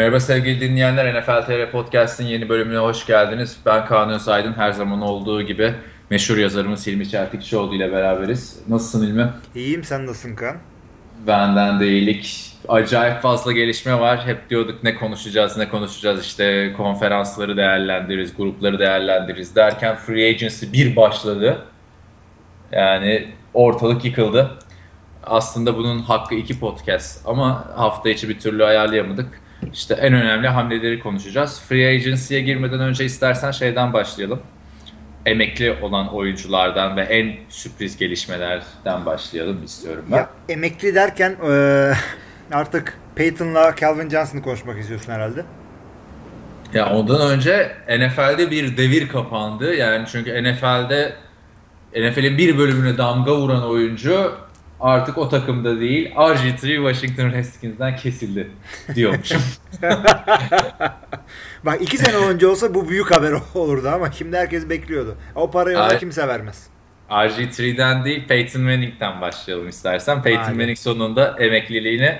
Merhaba sevgili dinleyenler, NFL TR Podcast'in yeni bölümüne hoş geldiniz. Ben Kaan Özaydın, her zaman olduğu gibi meşhur yazarımız Hilmi Çeltikçioğlu ile beraberiz. Nasılsın Hilmi? İyiyim, sen nasılsın Kaan? Benden de iyilik. Acayip fazla gelişme var. Hep diyorduk ne konuşacağız, ne konuşacağız işte konferansları değerlendiririz, grupları değerlendiririz derken Free Agency bir başladı. Yani ortalık yıkıldı. Aslında bunun hakkı iki podcast ama hafta içi bir türlü ayarlayamadık. İşte en önemli hamleleri konuşacağız. Free Agency'ye girmeden önce istersen şeyden başlayalım. Emekli olan oyunculardan ve en sürpriz gelişmelerden başlayalım istiyorum ben. Ya, emekli derken e, artık Peyton'la Calvin Johnson'ı konuşmak istiyorsun herhalde. Ya ondan önce NFL'de bir devir kapandı. Yani çünkü NFL'de NFL'in bir bölümüne damga vuran oyuncu artık o takımda değil RG3 Washington Redskins'den kesildi diyormuşum. Bak iki sene önce olsa bu büyük haber olurdu ama şimdi herkes bekliyordu. O parayı ona kimse vermez. RG3'den değil Peyton Manning'den başlayalım istersen. Peyton Aynen. Manning sonunda emekliliğini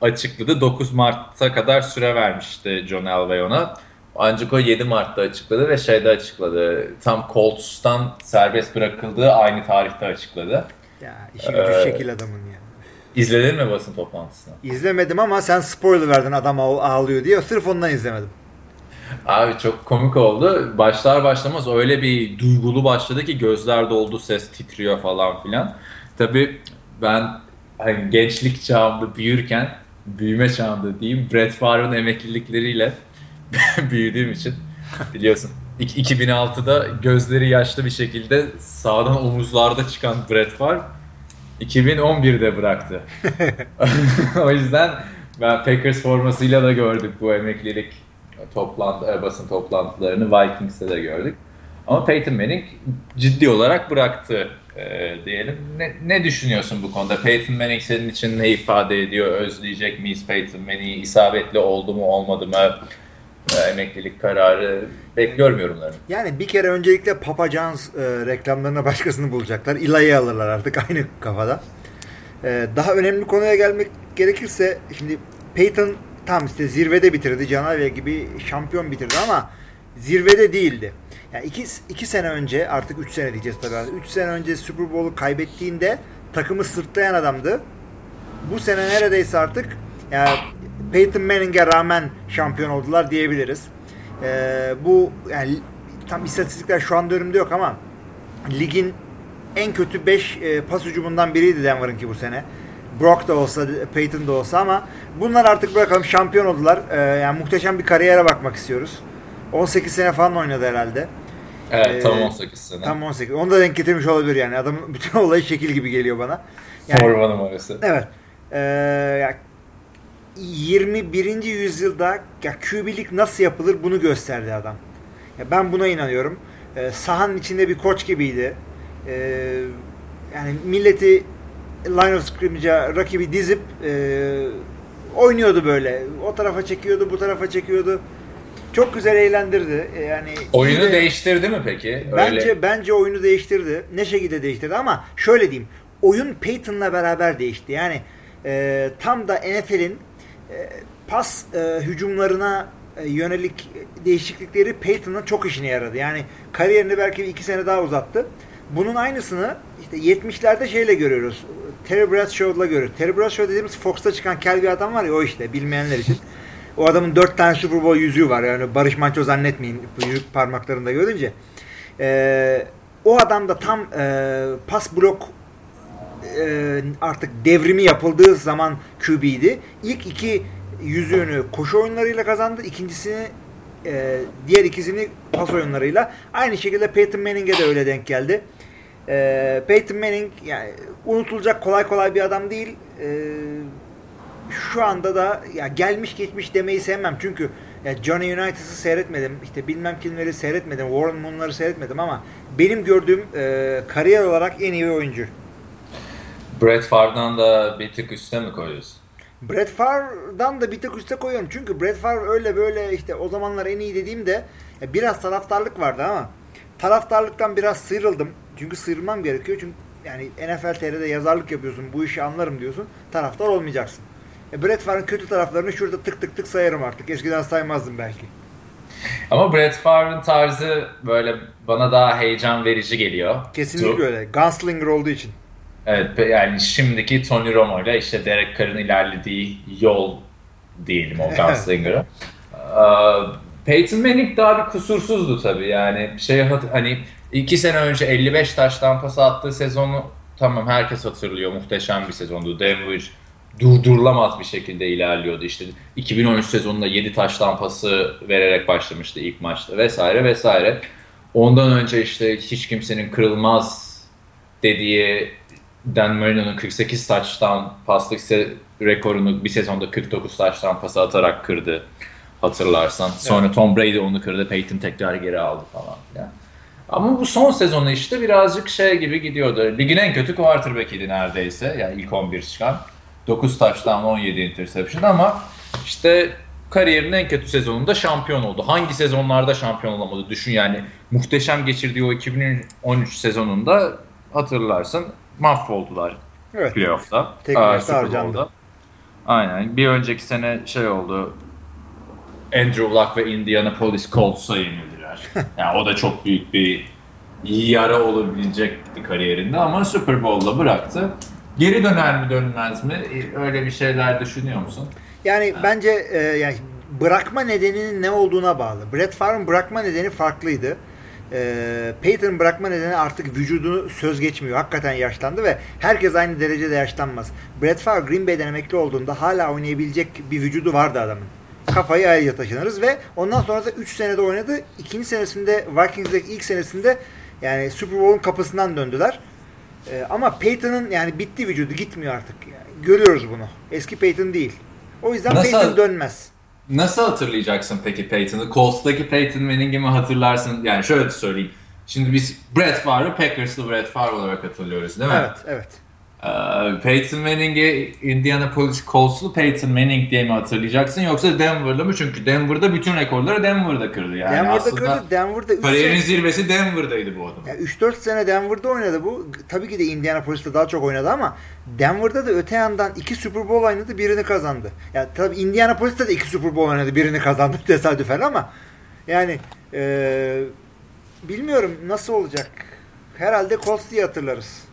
açıkladı. 9 Mart'a kadar süre vermişti John Elway ona. Ancak o 7 Mart'ta açıkladı ve şeyde açıkladı. Tam Colts'tan serbest bırakıldığı aynı tarihte açıkladı. Ya işi gücü ee, şekil adamın ya. İzledin mi basın toplantısını? İzlemedim ama sen spoiler verdin adam ağlıyor diye. Sırf ondan izlemedim. Abi çok komik oldu. Başlar başlamaz öyle bir duygulu başladı ki gözler doldu, ses titriyor falan filan. Tabii ben hani gençlik çağımda büyürken, büyüme çağımda diyeyim, Brett Favre'ın emeklilikleriyle büyüdüğüm için biliyorsun 2006'da gözleri yaşlı bir şekilde sağdan omuzlarda çıkan Brett Favre 2011'de bıraktı. o yüzden ben Packers formasıyla da gördük bu emeklilik toplantı, e, basın toplantılarını Vikings'te de gördük. Ama Peyton Manning ciddi olarak bıraktı e, diyelim. Ne, ne düşünüyorsun bu konuda? Peyton Manning senin için ne ifade ediyor? Özleyecek miyiz Peyton Manning'i? İsabetli oldu mu olmadı mı? Emeklilik kararı bekliyorum yorumlarını. Yani bir kere öncelikle Papa John's e, reklamlarına başkasını bulacaklar. İlayı alırlar artık aynı kafada. E, daha önemli konuya gelmek gerekirse şimdi Peyton tam işte zirvede bitirdi. Canavya gibi şampiyon bitirdi ama zirvede değildi. Yani iki, iki sene önce artık üç sene diyeceğiz tabii. Üç sene önce Super Bowl'u kaybettiğinde takımı sırtlayan adamdı. Bu sene neredeyse artık yani Peyton Manning'e rağmen şampiyon oldular diyebiliriz. Ee, bu yani tam istatistikler şu anda önümde yok ama ligin en kötü 5 e, pas hücumundan biriydi Denver'ınki bu sene. Brock da olsa, Peyton da olsa ama bunlar artık bırakalım şampiyon oldular. Ee, yani muhteşem bir kariyere bakmak istiyoruz. 18 sene falan oynadı herhalde. Evet ee, tam 18 sene. Tam 18. Onu da denk getirmiş olabilir yani. Adamın bütün olayı şekil gibi geliyor bana. Yani, Forma numarası. Evet. Ee, yani 21. yüzyılda ya QB'lik nasıl yapılır bunu gösterdi adam. Ya ben buna inanıyorum. Ee, sahanın içinde bir koç gibiydi. Ee, yani milleti line of scrimmage'a rakibi dizip e, oynuyordu böyle. O tarafa çekiyordu, bu tarafa çekiyordu. Çok güzel eğlendirdi. E, yani oyunu de, değiştirdi mi peki? Bence Öyle. bence oyunu değiştirdi. Ne şekilde değiştirdi ama şöyle diyeyim. Oyun Peyton'la beraber değişti. Yani e, tam da NFL'in pas e, hücumlarına e, yönelik değişiklikleri Peyton'ın çok işine yaradı. Yani kariyerini belki iki sene daha uzattı. Bunun aynısını işte 70'lerde şeyle görüyoruz. Terry Bradshaw'la görüyoruz. Terry Bradshaw dediğimiz Fox'ta çıkan kel bir adam var ya o işte bilmeyenler için. O adamın dört tane Super Bowl yüzüğü var. Yani Barış Manço zannetmeyin yüzük parmaklarında görünce. Ee, o adam da tam e, pas blok e, artık devrimi yapıldığı zaman QB'ydi. İlk iki yüzüğünü koşu oyunlarıyla kazandı. İkincisini e, diğer ikisini pas oyunlarıyla. Aynı şekilde Peyton Manning'e de öyle denk geldi. E, Peyton Manning yani unutulacak kolay kolay bir adam değil. E, şu anda da ya gelmiş geçmiş demeyi sevmem. Çünkü ya Johnny United'ı seyretmedim. İşte bilmem kimleri seyretmedim. Warren Moon'ları seyretmedim ama benim gördüğüm e, kariyer olarak en iyi oyuncu. Brett Favre'dan da bir tık üstte mi koyuyorsun? Brett Favre'dan da bir tık üstte koyuyorum. Çünkü Brett Favre öyle böyle işte o zamanlar en iyi dediğimde biraz taraftarlık vardı ama taraftarlıktan biraz sıyrıldım. Çünkü sıyrılmam gerekiyor. Çünkü yani NFL TR'de yazarlık yapıyorsun. Bu işi anlarım diyorsun. Taraftar olmayacaksın. E, Brett Favre'ın kötü taraflarını şurada tık tık tık sayarım artık. Eskiden saymazdım belki. Ama Brett Favre'ın tarzı böyle bana daha heyecan verici geliyor. Kesinlikle öyle. Gunslinger olduğu için. Evet yani şimdiki Tony Romo ile işte Derek Carr'ın ilerlediği yol diyelim o Gunslinger'ı. Peyton Manning daha bir kusursuzdu tabii yani şey hani iki sene önce 55 taştan pas attığı sezonu tamam herkes hatırlıyor muhteşem bir sezondu. Denver durdurulamaz bir şekilde ilerliyordu işte 2013 sezonunda 7 taştan pası vererek başlamıştı ilk maçta vesaire vesaire. Ondan önce işte hiç kimsenin kırılmaz dediği Dan Marino'nun 48 taştan paslık rekorunu bir sezonda 49 taştan pası atarak kırdı hatırlarsan. Sonra evet. Tom Brady onu kırdı, Peyton tekrar geri aldı falan filan. Ama bu son sezonu işte birazcık şey gibi gidiyordu. Ligin en kötü quarterback'iydi neredeyse. Yani ilk 11 çıkan. 9 taştan 17 interception ama işte kariyerinin en kötü sezonunda şampiyon oldu. Hangi sezonlarda şampiyon olamadı düşün yani. Muhteşem geçirdiği o 2013 sezonunda hatırlarsın mahvoldular evet. playoff'ta. Tek maçta harcandı. Aynen. Bir önceki sene şey oldu. Andrew Luck ve Indianapolis Colts'a yenildiler. yani o da çok büyük bir yara olabilecekti kariyerinde ama Super Bowl'da bıraktı. Geri döner mi dönmez mi? E, öyle bir şeyler düşünüyor musun? Yani ha. bence e, yani bırakma nedeninin ne olduğuna bağlı. Brett Favre'ın bırakma nedeni farklıydı. E, Peyton bırakma nedeni artık vücudunu söz geçmiyor. Hakikaten yaşlandı ve herkes aynı derecede yaşlanmaz. Brett Favre Green Bay'den emekli olduğunda hala oynayabilecek bir vücudu vardı adamın. Kafayı ayrıca taşınırız ve ondan sonra da 3 senede oynadı. İkinci senesinde Vikings'deki ilk senesinde yani Super Bowl'un kapısından döndüler. Ee, ama Peyton'ın yani bitti vücudu gitmiyor artık. Yani görüyoruz bunu. Eski Peyton değil. O yüzden Nasıl? Peyton dönmez. Nasıl hatırlayacaksın peki Peyton'ı? Colts'taki Peyton Manning'i mi hatırlarsın? Yani şöyle söyleyeyim. Şimdi biz Brett Favre'ı Packers'lı Brett Favre olarak hatırlıyoruz değil mi? Evet, evet. Ee, Peyton Manning'i Indianapolis Colts'lu Peyton Manning diye mi hatırlayacaksın yoksa Denver'lı mı? Çünkü Denver'da bütün rekorları Denver'da kırdı yani. Denver'da Aslında kırdı. Denver'da kariyerin zirvesi Denver'daydı bu adam. Yani 3-4 sene Denver'da oynadı bu. Tabii ki de Indianapolis'te daha çok oynadı ama Denver'da da öte yandan iki Super Bowl oynadı birini kazandı. Yani tabii Indianapolis'te de iki Super Bowl oynadı birini kazandı tesadüfen ama yani ee, bilmiyorum nasıl olacak. Herhalde Colts diye hatırlarız.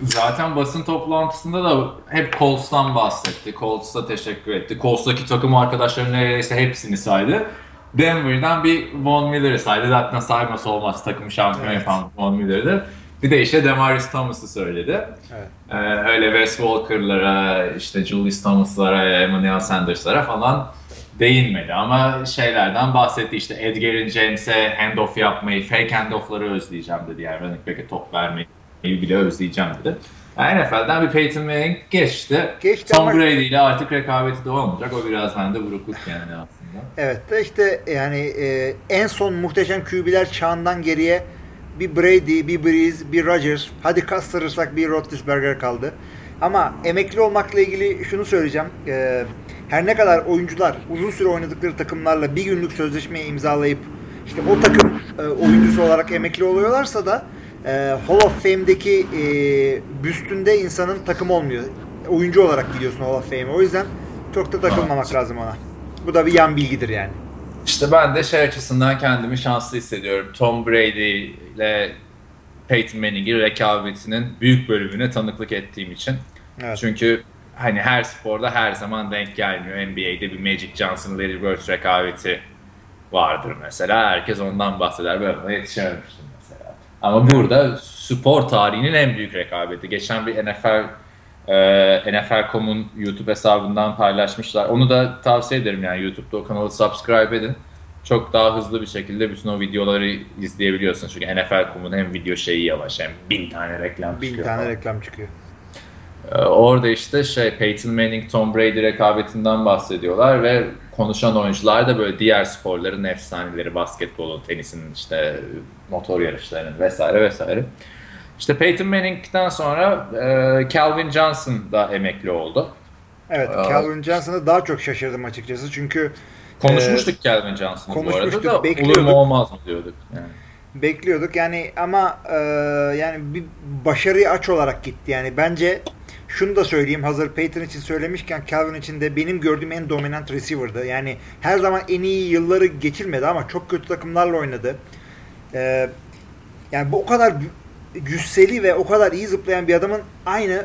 Zaten basın toplantısında da hep Colts'tan bahsetti. Colts'a teşekkür etti. Colts'taki takım arkadaşlarının neredeyse hepsini saydı. Denver'dan bir Von Miller'ı saydı. Zaten sayması olmaz takım şampiyon evet. yapan Von Miller'dı. Bir de işte Demarius Thomas'ı söyledi. Evet. Ee, öyle Wes Walker'lara, işte Julius Thomas'lara, Emmanuel Sanders'lara falan değinmedi. Ama şeylerden bahsetti işte Edgar'in James'e handoff yapmayı, fake handoff'ları özleyeceğim dedi. Yani running back'e top vermeyi bile özleyeceğim dedi. Yani NFL'den bir Peyton Manning geçti. geçti Tom ama... Brady ile artık rekabeti de olmayacak. O biraz bende burukluk yani aslında. Evet de işte yani e, en son muhteşem QB'ler çağından geriye bir Brady, bir Breeze, bir Rodgers, hadi kastırırsak bir Roethlisberger kaldı. Ama emekli olmakla ilgili şunu söyleyeceğim. E, her ne kadar oyuncular uzun süre oynadıkları takımlarla bir günlük sözleşmeyi imzalayıp işte o takım e, oyuncusu olarak emekli oluyorlarsa da e, Hall of Fame'deki e, büstünde insanın takım olmuyor. Oyuncu olarak gidiyorsun Hall of Fame'e. O yüzden çok da takılmamak evet. lazım ona. Bu da bir yan bilgidir yani. İşte ben de şey açısından kendimi şanslı hissediyorum. Tom Brady ile Peyton Manning'in rekabetinin büyük bölümüne tanıklık ettiğim için. Evet. Çünkü hani her sporda her zaman denk gelmiyor. NBA'de bir Magic Johnson, Larry Bird rekabeti vardır mesela. Herkes ondan bahseder. Ben ona yetişememiştim. Ama burada spor tarihinin en büyük rekabeti. Geçen bir NFL e, NFL.com'un YouTube hesabından paylaşmışlar. Onu da tavsiye ederim yani YouTube'da o kanalı subscribe edin. Çok daha hızlı bir şekilde bütün o videoları izleyebiliyorsun. Çünkü NFL.com'un hem video şeyi yavaş hem bin tane reklam bin çıkıyor. Bin tane falan. reklam çıkıyor. Ee, orada işte şey Peyton Manning, Tom Brady rekabetinden bahsediyorlar ve konuşan oyuncular da böyle diğer sporların efsaneleri, basketbolun, tenisin, işte motor yarışlarının vesaire vesaire. İşte Peyton Manning'den sonra e, Calvin Johnson da emekli oldu. Evet, ee, Calvin Johnson'ı daha çok şaşırdım açıkçası çünkü konuşmuştuk e, Calvin Johnson'ı bu arada da olur mu olmaz mı diyorduk. Yani. Bekliyorduk yani ama e, yani bir başarıyı aç olarak gitti yani bence şunu da söyleyeyim hazır Peyton için söylemişken Calvin için de benim gördüğüm en dominant receiver'dı. Yani her zaman en iyi yılları geçirmedi ama çok kötü takımlarla oynadı. Ee, yani bu o kadar cüsseli ve o kadar iyi zıplayan bir adamın aynı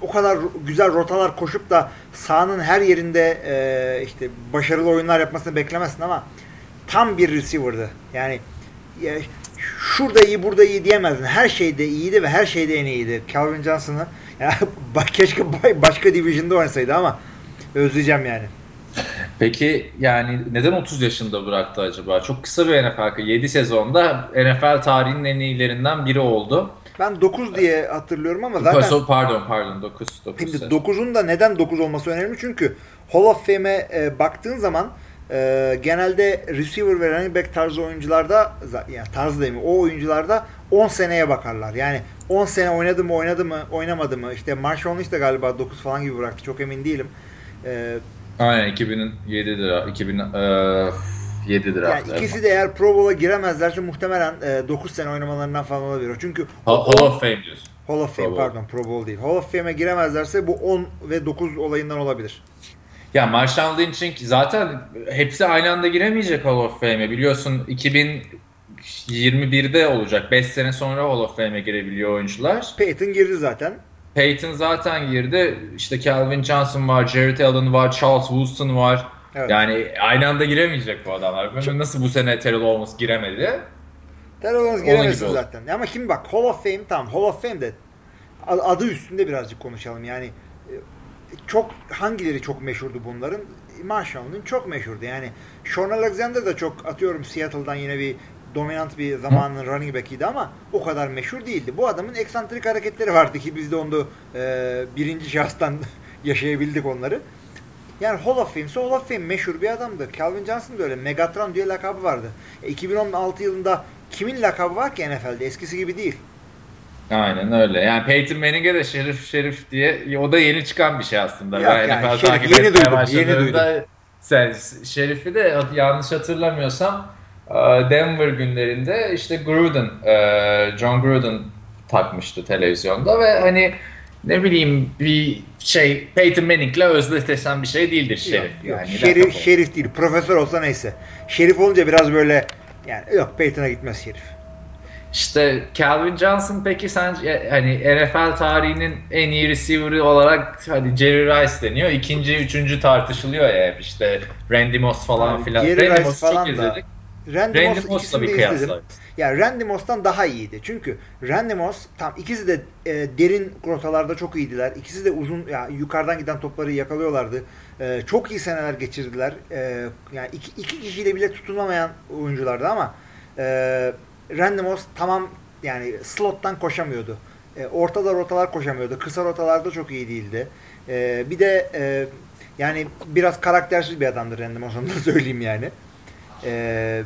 o kadar güzel rotalar koşup da sahanın her yerinde e, işte başarılı oyunlar yapmasını beklemezsin ama tam bir receiver'dı. Yani ya, şurada iyi burada iyi diyemezdin. Her şeyde iyiydi ve her şeyde en iyiydi. Calvin Johnson'ı ya, keşke başka division'da oynasaydı ama özleyeceğim yani. Peki yani neden 30 yaşında bıraktı acaba? Çok kısa bir NFL 7 sezonda NFL tarihinin en iyilerinden biri oldu. Ben 9 diye hatırlıyorum ama zaten... Pardon pardon 9. 9 Şimdi 9'un da neden 9 olması önemli? Çünkü Hall of Fame'e e, baktığın zaman e, genelde receiver ve running back tarzı oyuncularda yani tarzı değil mi? O oyuncularda 10 seneye bakarlar. Yani 10 sene oynadı mı oynadı mı oynamadı mı? İşte Marshall Lynch de galiba 9 falan gibi bıraktı. Çok emin değilim. E, Aynen 2007 lira. 2000 e, 7 lira. Yani ikisi de eğer Pro Bowl'a giremezlerse muhtemelen e, 9 sene oynamalarından falan olabilir. Çünkü Hall, Hall of Fame diyorsun. Hall of Fame Pro pardon Pro Bowl değil. Hall of Fame'e giremezlerse bu 10 ve 9 olayından olabilir. Ya Marshall Lynch'in zaten hepsi aynı anda giremeyecek Hall of Fame'e. Biliyorsun 2021'de olacak. 5 sene sonra Hall of Fame'e girebiliyor oyuncular. Peyton girdi zaten. Peyton zaten girdi. İşte Calvin Johnson var, Jared Allen var, Charles Woodson var. Evet. Yani aynı anda giremeyecek bu adamlar. Çok... Nasıl bu sene Terrell Owens giremedi? Terrell Owens giremesin zaten. Ama kim bak Hall of Fame tamam Hall of Fame de adı üstünde birazcık konuşalım. Yani çok hangileri çok meşhurdu bunların? Marshall'ın çok meşhurdu. Yani Sean Alexander da çok atıyorum Seattle'dan yine bir dominant bir zamanın running back'iydi ama o kadar meşhur değildi. Bu adamın eksantrik hareketleri vardı ki biz de onu e, birinci şahstan yaşayabildik onları. Yani Hall of Fame Hall of Fame meşhur bir adamdı. Calvin Johnson da öyle. Megatron diye lakabı vardı. E, 2016 yılında kimin lakabı var ki NFL'de? Eskisi gibi değil. Aynen öyle. Yani Peyton Manning'e de Şerif Şerif diye o da yeni çıkan bir şey aslında. Yok, ben yani, NFL takip yeni duydum, yeni duydum. Sen, Şerif'i de yanlış hatırlamıyorsam e, Denver günlerinde işte Gruden, e, John Gruden takmıştı televizyonda ve hani ne bileyim bir şey Peyton Manning'le özdeşleşen bir şey değildir Şerif. Yok, yok. Yani şerif, şerif değil. Profesör olsa neyse. Şerif olunca biraz böyle yani yok Peyton'a gitmez Şerif. İşte Calvin Johnson peki sence hani NFL tarihinin en iyi receiver'ı olarak hadi Jerry Rice deniyor. İkinci, üçüncü tartışılıyor ya hep işte Randy Moss falan filan. Jerry Randy Rice falan çok da. izledik. Randy, Randy Moss Moss'la bir kıyasla. Yani Randy Moss'tan daha iyiydi. Çünkü Randy Moss tam ikisi de e, derin rotalarda çok iyiydiler. İkisi de uzun yani yukarıdan giden topları yakalıyorlardı. E, çok iyi seneler geçirdiler. E, yani iki, iki kişiyle bile tutunamayan oyunculardı ama e, Randy Moss tamam yani slottan koşamıyordu. E, ortada rotalar koşamıyordu. Kısa rotalarda çok iyi değildi. E, bir de e, yani biraz karaktersiz bir adamdır Randy Moss onu da söyleyeyim yani. Eee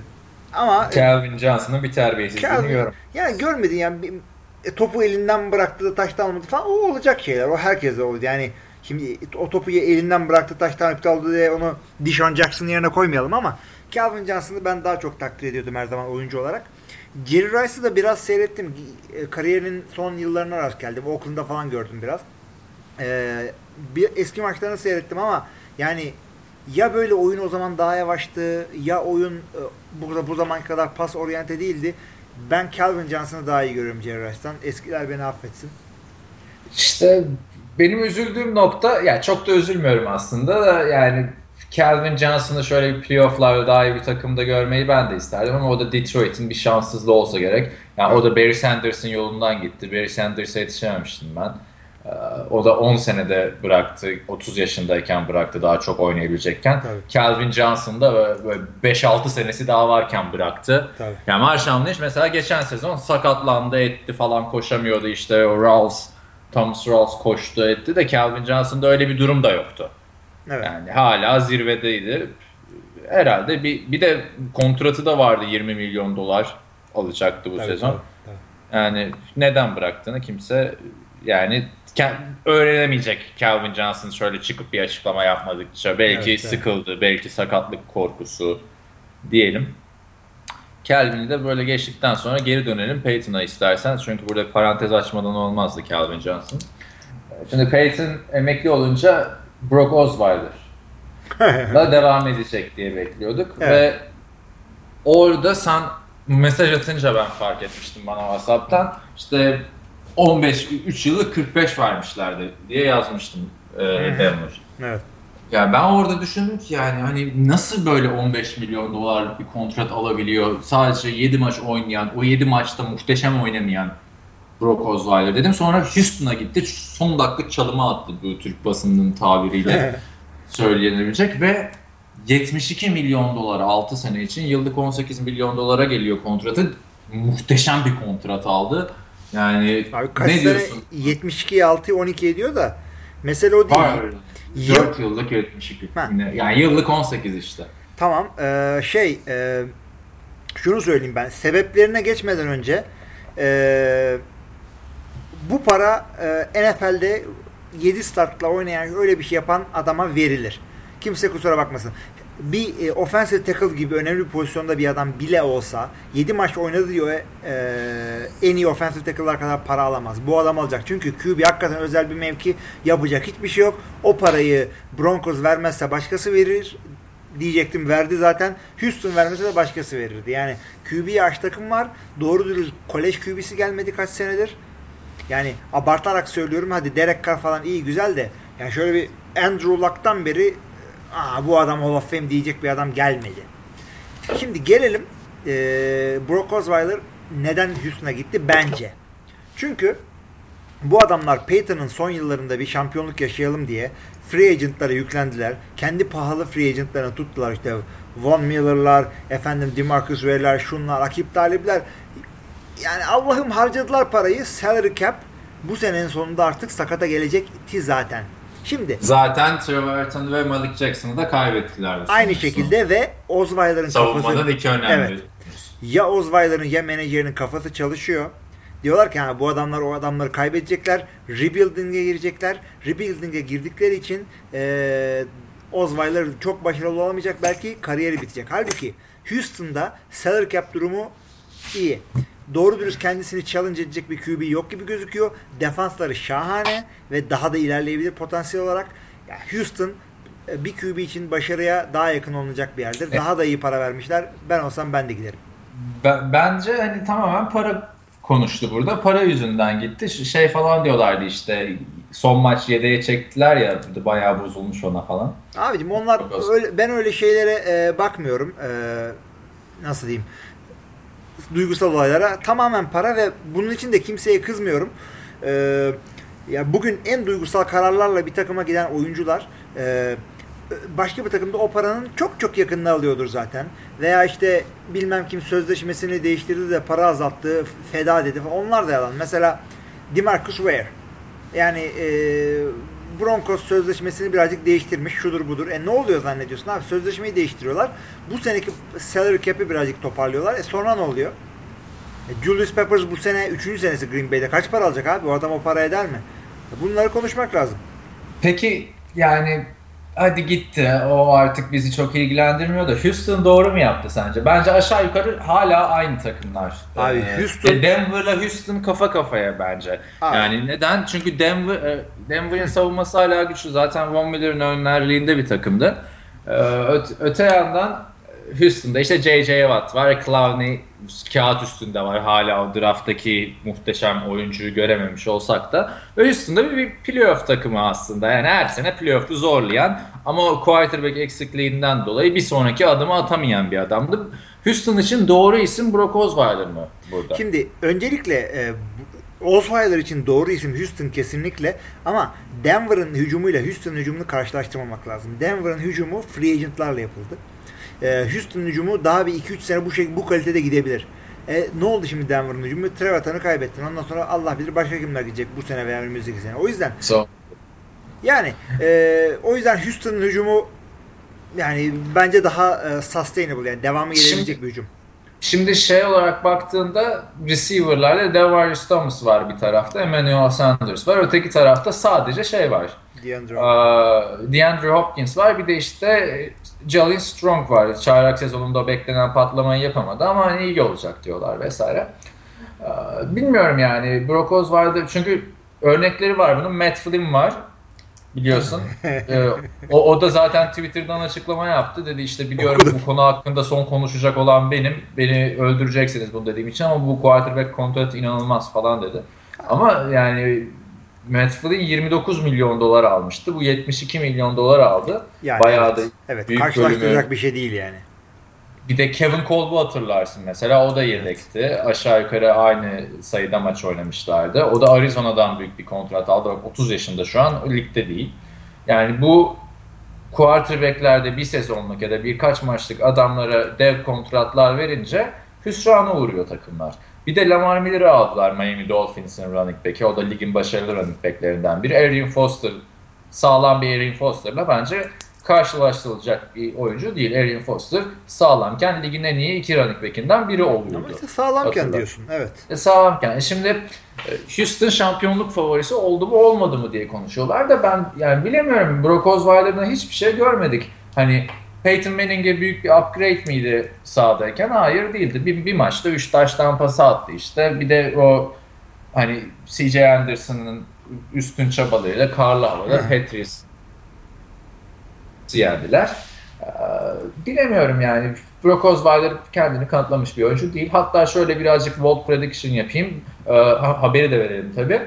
ama Calvin Johnson'ın bir terbiyesizliğini görüyorum. Yani görmedin yani e, topu elinden bıraktı da taştan almadı falan o olacak şeyler. O herkese oldu. Yani şimdi o topu elinden bıraktı taştan iptal oldu diye onu Dishon Jackson'ın yerine koymayalım ama Calvin Johnson'ı ben daha çok takdir ediyordum her zaman oyuncu olarak. Jerry Rice'ı da biraz seyrettim. E, kariyerinin son yıllarına rast geldim. Oakland'da falan gördüm biraz. Ee, bir eski maçlarını seyrettim ama yani ya böyle oyun o zaman daha yavaştı ya oyun e, burada bu zaman kadar pas oryante değildi. Ben Calvin Johnson'ı daha iyi görüyorum Jerry Rice'dan. Eskiler beni affetsin. İşte benim üzüldüğüm nokta ya çok da üzülmüyorum aslında da yani Calvin Johnson'ı şöyle bir playoff'larda daha iyi bir takımda görmeyi ben de isterdim ama o da Detroit'in bir şanssızlığı olsa gerek. Yani o da Barry Sanders'ın yolundan gitti. Barry Sanders'a yetişememiştim ben. Ee, o da 10 senede bıraktı. 30 yaşındayken bıraktı daha çok oynayabilecekken. Tabii. Calvin Johnson da 5-6 senesi daha varken bıraktı. Tabii. Yani Marshall Lynch mesela geçen sezon sakatlandı etti falan koşamıyordu işte o Rawls, Thomas Rawls koştu etti de Calvin Johnson'da öyle bir durum da yoktu. Evet. Yani hala zirvedeydi. Herhalde bir, bir de kontratı da vardı 20 milyon dolar alacaktı bu tabii, sezon. Tabii, tabii. Yani neden bıraktığını kimse yani öğrenemeyecek Calvin Johnson şöyle çıkıp bir açıklama yapmadıkça. Belki evet, sıkıldı, evet. belki sakatlık korkusu diyelim. Calvin'i de böyle geçtikten sonra geri dönelim Peyton'a istersen. Çünkü burada parantez açmadan olmazdı Calvin Johnson. Şimdi Peyton emekli olunca Brock Osweiler da devam edecek diye bekliyorduk evet. ve orada sen mesaj atınca ben fark etmiştim bana WhatsApp'tan. İşte 15 3 yıllık 45 vermişlerdi diye yazmıştım e, Denver. Evet. Yani ben orada düşündüm ki yani hani nasıl böyle 15 milyon dolarlık bir kontrat alabiliyor sadece 7 maç oynayan, o 7 maçta muhteşem oynamayan Brock Osweiler dedim. Sonra Houston'a gitti. Son dakika çalıma attı bu Türk basının tabiriyle söylenebilecek ve 72 milyon dolar 6 sene için yıllık 18 milyon dolara geliyor kontratı. Muhteşem bir kontrat aldı. Yani Abi kaç ne diyorsun? 72 6 12 ediyor da mesele o değil. Hayır. 4 Yıl... yıllık 72. Ha. Yani yıllık 18 işte. Tamam. Ee, şey e, şunu söyleyeyim ben. Sebeplerine geçmeden önce e, bu para e, NFL'de 7 startla oynayan öyle bir şey yapan adama verilir. Kimse kusura bakmasın. Bir e, offensive tackle gibi önemli bir pozisyonda bir adam bile olsa 7 maç oynadı diyor e, en iyi offensive tackle'lar kadar para alamaz. Bu adam alacak. Çünkü QB hakikaten özel bir mevki yapacak hiçbir şey yok. O parayı Broncos vermezse başkası verir diyecektim verdi zaten. Houston vermese de başkası verirdi. Yani QB aç takım var. Doğru dürüst kolej QB'si gelmedi kaç senedir. Yani abartarak söylüyorum hadi Derek Carr falan iyi güzel de yani şöyle bir Andrew Luck'tan beri Aa, bu adam Hall of Fame diyecek bir adam gelmedi. Şimdi gelelim e, Brock Osweiler neden Houston'a gitti bence. Çünkü bu adamlar Peyton'ın son yıllarında bir şampiyonluk yaşayalım diye free agent'lara yüklendiler. Kendi pahalı free agent'larını tuttular işte Von Miller'lar, efendim DeMarcus Ware'ler, şunlar, rakip talipler yani Allah'ım harcadılar parayı. Salary cap bu senenin sonunda artık sakata gelecekti zaten. Şimdi zaten Trevor ve Malik Jackson'ı da kaybettiler. Aynı şekilde ve Osweiler'ın kafası savunmadan iki önemli. Evet. Ya Osweiler'ın ya menajerinin kafası çalışıyor. Diyorlar ki ha, bu adamlar o adamları kaybedecekler. Rebuilding'e girecekler. Rebuilding'e girdikleri için e, Osweiler çok başarılı olamayacak. Belki kariyeri bitecek. Halbuki Houston'da salary cap durumu iyi doğru dürüst kendisini challenge edecek bir QB yok gibi gözüküyor. Defansları şahane ve daha da ilerleyebilir potansiyel olarak. Yani Houston e, bir QB için başarıya daha yakın olacak bir yerdir. Daha da iyi para vermişler. Ben olsam ben de giderim. bence hani tamamen para konuştu burada. Para yüzünden gitti. Şey falan diyorlardı işte son maç yedeğe çektiler ya bayağı bozulmuş ona falan. Abicim onlar öyle, ben öyle şeylere e, bakmıyorum. E, nasıl diyeyim? Duygusal olaylara tamamen para ve bunun için de kimseye kızmıyorum. Ee, ya bugün en duygusal kararlarla bir takıma giden oyuncular e, başka bir takımda o paranın çok çok yakınını alıyordur zaten. Veya işte bilmem kim sözleşmesini değiştirdi de para azalttı, feda dedi falan. Onlar da yalan. Mesela Demarcus Ware. Yani e, Broncos sözleşmesini birazcık değiştirmiş. Şudur budur. E ne oluyor zannediyorsun abi? Sözleşmeyi değiştiriyorlar. Bu seneki salary cap'i birazcık toparlıyorlar. E sonra ne oluyor? E, Julius Peppers bu sene 3. senesi Green Bay'de. Kaç para alacak abi? O adam o para eder mi? E, bunları konuşmak lazım. Peki yani hadi gitti o artık bizi çok ilgilendirmiyor da Houston doğru mu yaptı sence? Bence aşağı yukarı hala aynı takımlar. Abi ee, Houston Denver'la Houston kafa kafaya bence. Abi. Yani neden? Çünkü Denver e, Denver'ın savunması hala güçlü. Zaten Von Miller'ın önlerliğinde bir takımdı. Ee, öte, öte yandan Houston'da işte J.J. Watt var. Clowney kağıt üstünde var. Hala o drafttaki muhteşem oyuncuyu görememiş olsak da. Houston'da bir, bir playoff takımı aslında. Yani her sene playoff'u zorlayan ama quarterback eksikliğinden dolayı bir sonraki adımı atamayan bir adamdı. Houston için doğru isim Brock Osweiler mı burada? Şimdi öncelikle e, Osweiler için doğru isim Houston kesinlikle ama Denver'ın hücumuyla Houston'ın hücumunu karşılaştırmamak lazım. Denver'ın hücumu free agentlarla yapıldı e, Houston hücumu daha bir 2-3 sene bu şey bu kalitede gidebilir. E, ne oldu şimdi Denver'ın hücumu? Trevathan'ı kaybettin. Ondan sonra Allah bilir başka kimler gidecek bu sene veya önümüzdeki sene. O yüzden so. yani e, o yüzden Houston'ın hücumu yani bence daha e, sustainable yani devamı gelebilecek şimdi, bir hücum. Şimdi şey olarak baktığında receiver'larda Devarius Thomas var bir tarafta, Emmanuel Sanders var. Öteki tarafta sadece şey var. DeAndre, uh, DeAndre Hopkins var. Bir de işte Jalen Strong var. Çaylak sezonunda beklenen patlamayı yapamadı ama hani iyi olacak diyorlar vesaire. Uh, bilmiyorum yani Brock Osweiler çünkü örnekleri var bunun. Matt Flynn var biliyorsun. ee, o, o da zaten Twitter'dan açıklama yaptı. Dedi işte biliyorum bu konu hakkında son konuşacak olan benim. Beni öldüreceksiniz bunu dediğim için ama bu quarterback kontratı inanılmaz falan dedi. Ama yani Matt Flynn 29 milyon dolar almıştı. Bu 72 milyon dolar aldı. Yani Bayağı evet, da evet, büyük karşılaştıracak bölümü- bir şey değil yani. Bir de Kevin Colby hatırlarsın mesela o da yedekti. Aşağı yukarı aynı sayıda maç oynamışlardı. O da Arizona'dan büyük bir kontrat aldı. Bak 30 yaşında şu an ligde değil. Yani bu quarterbacklerde bir sezonluk ya da birkaç maçlık adamlara dev kontratlar verince hüsrana uğruyor takımlar. Bir de Lamar Miller'ı aldılar Miami Dolphins'in running back'i. O da ligin başarılı running back'lerinden biri. Arian Foster sağlam bir Arian Foster'la bence karşılaştırılacak bir oyuncu değil. Arian Foster sağlamken ligin en iyi iki running back'inden biri Ama oluyordu. işte sağlamken Hatırla. diyorsun. Evet. E, sağlamken. E şimdi e, Houston şampiyonluk favorisi oldu mu olmadı mı diye konuşuyorlar da ben yani bilemiyorum. Brock Osweiler'dan hiçbir şey görmedik. Hani Peyton Manning'e büyük bir upgrade miydi sahadayken? Hayır değildi. Bir, bir maçta 3 taştan pası attı işte. Bir de o hani CJ Anderson'ın üstün çabalarıyla karlı havada. Patriots yendiler. Ee, bilemiyorum yani. Brock Osweiler kendini kanıtlamış bir oyuncu değil. Hatta şöyle birazcık bold prediction yapayım. Ee, ha- haberi de verelim tabii.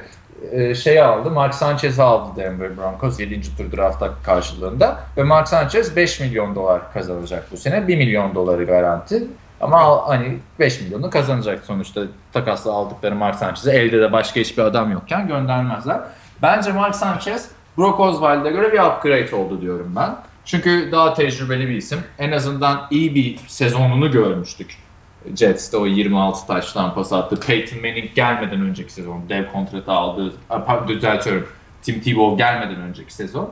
Ee, şeyi aldı, Mark Sanchez'i aldı Denver Broncos 7. tur draftta karşılığında. Ve Mark Sanchez 5 milyon dolar kazanacak bu sene. 1 milyon doları garanti. Ama hani 5 milyonu kazanacak sonuçta takasla aldıkları Mark Sanchez'i elde de başka hiçbir adam yokken göndermezler. Bence Mark Sanchez Brock Osweiler'e göre bir upgrade oldu diyorum ben. Çünkü daha tecrübeli bir isim. En azından iyi bir sezonunu görmüştük. Jets'te o 26 taştan pas attı. Peyton Manning gelmeden önceki sezon dev kontratı aldığı, a, pardon, düzeltiyorum. Tim Tebow gelmeden önceki sezon.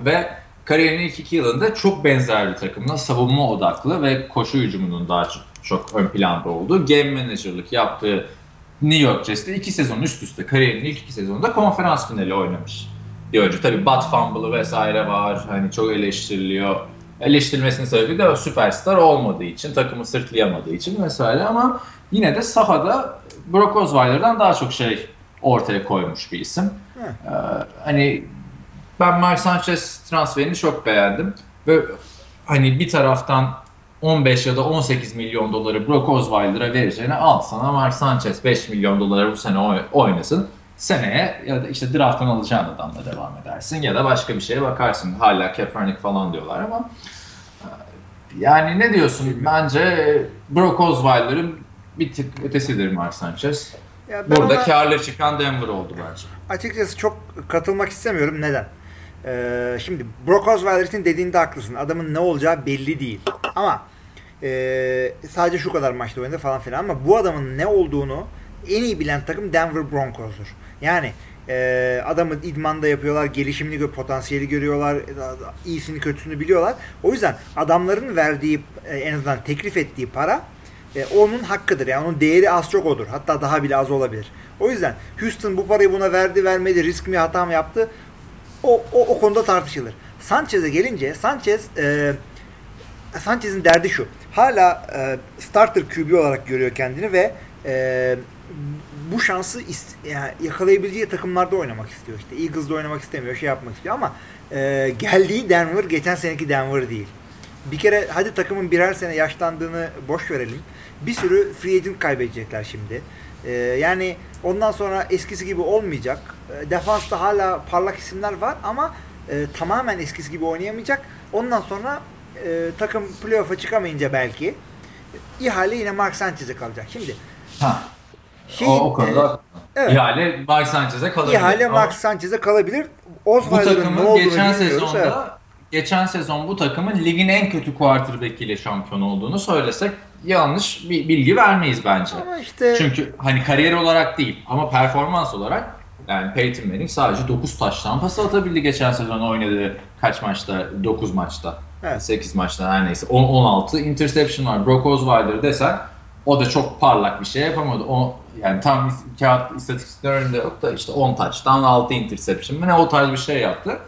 Ve kariyerinin ilk iki yılında çok benzer bir takımla savunma odaklı ve koşu hücumunun daha çok, çok ön planda olduğu game manager'lık yaptığı New York Jets'te iki sezon üst üste kariyerinin ilk iki sezonunda konferans finali oynamış bir oyuncu. Tabii bat fumble'ı vesaire var. Hani çok eleştiriliyor. Eleştirilmesinin sebebi de süperstar olmadığı için, takımı sırtlayamadığı için vesaire ama yine de sahada Brock Osweiler'dan daha çok şey ortaya koymuş bir isim. Ee, hani ben Mark Sanchez transferini çok beğendim ve hani bir taraftan 15 ya da 18 milyon doları Brock Osweiler'a vereceğine al sana Mark Sanchez 5 milyon doları bu sene oy- oynasın. Seneye ya da işte drafttan alacağın adamla devam edersin ya da başka bir şeye bakarsın. Hala Kaepernick falan diyorlar ama yani ne diyorsun? Bence Brock Osweiler'ın bir tık ötesidir Mark Sanchez. Ya ben Burada ona karlı çıkan Denver oldu bence. açıkçası çok katılmak istemiyorum. Neden? Ee, şimdi Brock Osweiler'in dediğinde haklısın. Adamın ne olacağı belli değil. Ama e, sadece şu kadar maçta oynadı falan filan ama bu adamın ne olduğunu en iyi bilen takım Denver Broncos'dur. Yani e, adamı idmanda yapıyorlar, gelişimini, gö- potansiyeli görüyorlar, e, iyisini kötüsünü biliyorlar. O yüzden adamların verdiği e, en azından teklif ettiği para e, onun hakkıdır. Yani onun değeri az çok odur. Hatta daha bile az olabilir. O yüzden Houston bu parayı buna verdi vermedi risk mi hata mı yaptı o, o, o konuda tartışılır. Sanchez'e gelince Sanchez e, Sanchez'in derdi şu. Hala e, starter QB olarak görüyor kendini ve e, bu şansı is- yani yakalayabileceği takımlarda oynamak istiyor. İşte Eagles'da oynamak istemiyor, şey yapmak istiyor ama e, geldiği Denver geçen seneki Denver değil. Bir kere hadi takımın birer sene yaşlandığını boş verelim. Bir sürü free agent kaybedecekler şimdi. E, yani ondan sonra eskisi gibi olmayacak. E, defansta hala parlak isimler var ama e, tamamen eskisi gibi oynayamayacak. Ondan sonra e, takım playoff'a çıkamayınca belki ihale yine Mark Sanchez'e kalacak. Şimdi Ha, şeyin, o, o konuda e, evet. ihale Mark Sanchez'e kalabilir. ihale Mark Sanchez'e kalabilir. bu Osweiler'ın ne takımın olduğunu geçen sezonda Evet. geçen sezon bu takımın ligin en kötü quarterback'iyle şampiyon olduğunu söylesek yanlış bir bilgi vermeyiz bence. Ama işte Çünkü hani kariyer olarak değil ama performans olarak yani Peyton Manning sadece 9 taştan pas atabildi geçen sezon oynadığı kaç maçta? 9 maçta. Evet. 8 maçta her neyse. 10, 16 interception var. Brock Osweiler desen o da çok parlak bir şey yapamadı. O yani tam kağıt istatistiklerinde yok da işte 10 taçtan 6 interception mi ne o tarz bir şey yaptı.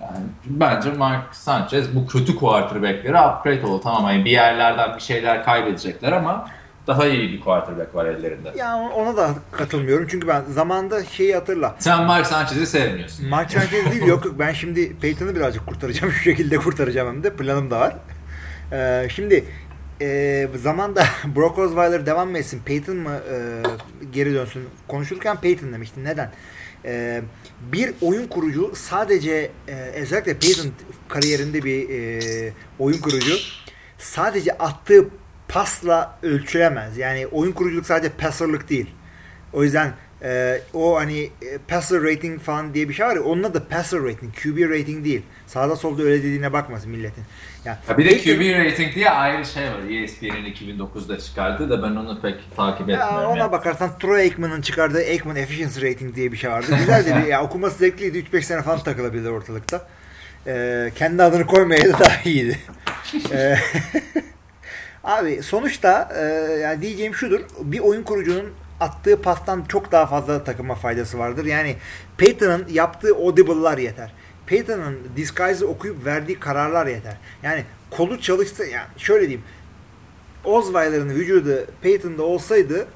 Yani bence Mark Sanchez bu kötü quarterback'lere upgrade oldu. Tamam hani bir yerlerden bir şeyler kaybedecekler ama daha iyi bir quarterback var ellerinde. Ya ona da katılmıyorum çünkü ben zamanda şeyi hatırla. Sen Mark Sanchez'i sevmiyorsun. Mark Sanchez değil yok yok ben şimdi Peyton'u birazcık kurtaracağım şu şekilde kurtaracağım hem de planım da var. Ee, şimdi e, zamanda Brock Osweiler devam mı etsin Peyton mı e, geri dönsün konuşurken Peyton demiştin neden? E, bir oyun kurucu sadece e, özellikle Peyton kariyerinde bir e, oyun kurucu sadece attığı pasla ölçülemez. Yani oyun kuruculuk sadece passerlık değil. O yüzden e, o hani e, passer rating falan diye bir şey var ya onunla da passer rating, QB rating değil. Sağda solda öyle dediğine bakmasın milletin. Yani, ya bir de QB rating diye ayrı şey var. ESPN'in 2009'da çıkardı da ben onu pek takip etmiyorum. Ya ona yani. bakarsan Troy Aikman'ın çıkardığı Aikman Efficiency Rating diye bir şey vardı. Güzel de bir, ya okuması zevkliydi. 3-5 sene falan takılabilir ortalıkta. Ee, kendi adını koymaya da daha iyiydi. Ee, Abi sonuçta e, yani diyeceğim şudur. Bir oyun kurucunun attığı pastan çok daha fazla takıma faydası vardır. Yani Peyton'ın yaptığı audible'lar yeter. Peyton'ın disguise'ı okuyup verdiği kararlar yeter. Yani kolu çalıştı yani şöyle diyeyim. Osweiler'ın vücudu Peyton'da olsaydı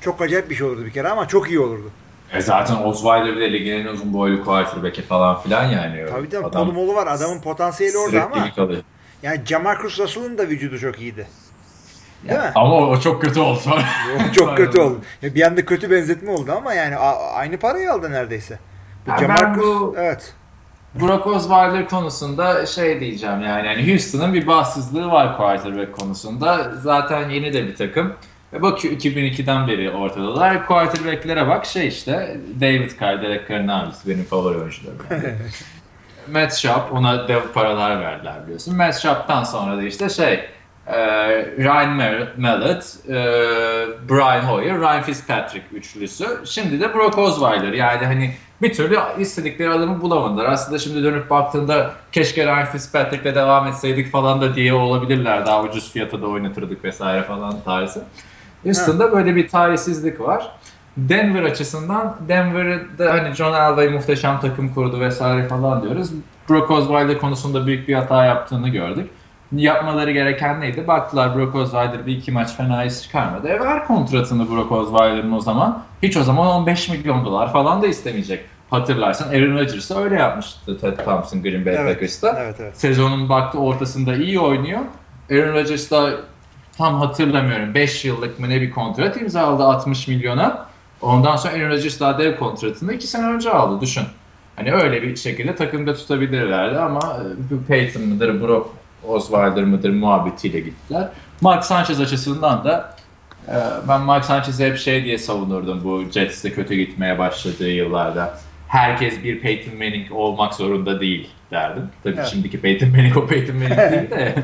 çok acayip bir şey olurdu bir kere ama çok iyi olurdu. E zaten Osweiler bile ligin en uzun boylu quarterback'i falan filan yani. Tabii tabii Adam, kolu molu var. Adamın potansiyeli orada ama. Kalıyor. Yani Jamarcus Russell'ın da vücudu çok iyiydi. Değil ya, mi? Ama o çok kötü oldu. o çok kötü oldu. Bir anda kötü benzetme oldu ama yani aynı parayı aldı neredeyse. Bu yani Jamarcus, bu, evet. Brock Osweiler konusunda şey diyeceğim yani, yani Houston'ın bir bahtsızlığı var quarterback konusunda. Zaten yeni de bir takım. Ve bakıyor 2002'den beri ortadalar. Quarterback'lere bak şey işte David Carr, Derek Carr'ın abisi benim favori oyuncularım. Yani. Matt Schaub ona dev paralar verdiler biliyorsun. Matt Schaub'tan sonra da işte şey e, Ryan Mallett, e, Brian Hoyer, Ryan Fitzpatrick üçlüsü. Şimdi de Brock Osweiler. Yani hani bir türlü istedikleri adamı bulamadılar. Aslında şimdi dönüp baktığında keşke Ryan Fitzpatrick'le devam etseydik falan da diye olabilirler. Daha ucuz fiyata da oynatırdık vesaire falan tarzı. Houston'da böyle bir tarihsizlik var. Denver açısından Denver'da hani John Elway muhteşem takım kurdu vesaire falan diyoruz. Brock Osweiler konusunda büyük bir hata yaptığını gördük. Yapmaları gereken neydi? Baktılar Brock Osweiler bir iki maç fena iş çıkarmadı. E ver kontratını Brock Osweiler'ın o zaman. Hiç o zaman 15 milyon dolar falan da istemeyecek. Hatırlarsan Aaron Rodgers öyle yapmıştı Ted Thompson Green Bay evet, Packers'ta. Evet, evet. Sezonun baktı ortasında iyi oynuyor. Aaron Rodgers da tam hatırlamıyorum 5 yıllık mı ne bir kontrat imzaladı 60 milyona. Ondan sonra Aaron Rodgers daha dev kontratını 2 sene önce aldı düşün. Hani öyle bir şekilde takımda tutabilirlerdi ama e, Peyton mıdır, Brock Osweiler mıdır muhabbetiyle gittiler. Mark Sanchez açısından da e, ben Mark Sanchez'i hep şey diye savunurdum bu Jets'te kötü gitmeye başladığı yıllarda. Herkes bir Peyton Manning olmak zorunda değil derdim. Tabii evet. şimdiki Peyton Manning o Peyton Manning değil de.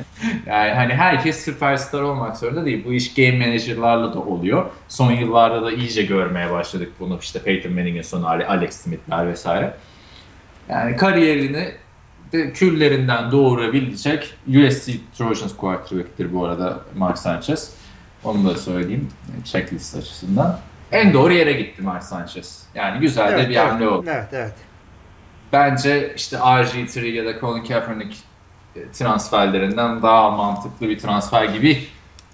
Yani hani herkes süperstar olmak zorunda değil. Bu iş game manager'larla da oluyor. Son yıllarda da iyice görmeye başladık bunu. İşte Peyton Manning'in sonu Alex Smith'ler vesaire. Yani kariyerini de küllerinden doğurabilecek USC Trojans quarterback'tir bu arada Mark Sanchez. Onu da söyleyeyim checklist açısından. En doğru yere gitti Mark Sanchez. Yani güzel evet, de bir hamle oldu. Evet, evet. Bence işte RG3 ya da Colin Kaepernick transferlerinden daha mantıklı bir transfer gibi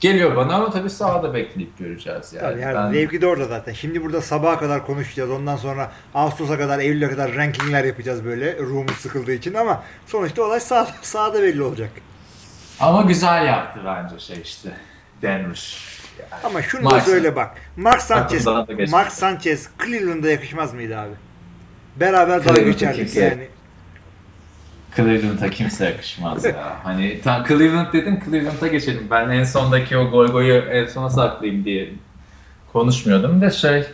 Geliyor bana ama tabii sahada bekleyip göreceğiz yani. Tabii yani ben... zevki de orada zaten. Şimdi burada sabaha kadar konuşacağız. Ondan sonra Ağustos'a kadar, Eylül'e kadar rankingler yapacağız böyle. Ruhumuz sıkıldığı için ama sonuçta olay sağ, sahada belli olacak. Ama güzel yaptı bence şey işte. Denver. Yani. Ama şunu Mark, da söyle bak. Mark Sanchez, Mark Sanchez Cleveland'a yakışmaz mıydı abi? Beraber dalga geçerdik yani. Cleveland'a kimse yakışmaz ya. Hani tam Cleveland dedim Cleveland'a geçelim. Ben en sondaki o gol goyu en sona saklayayım diye konuşmuyordum da şey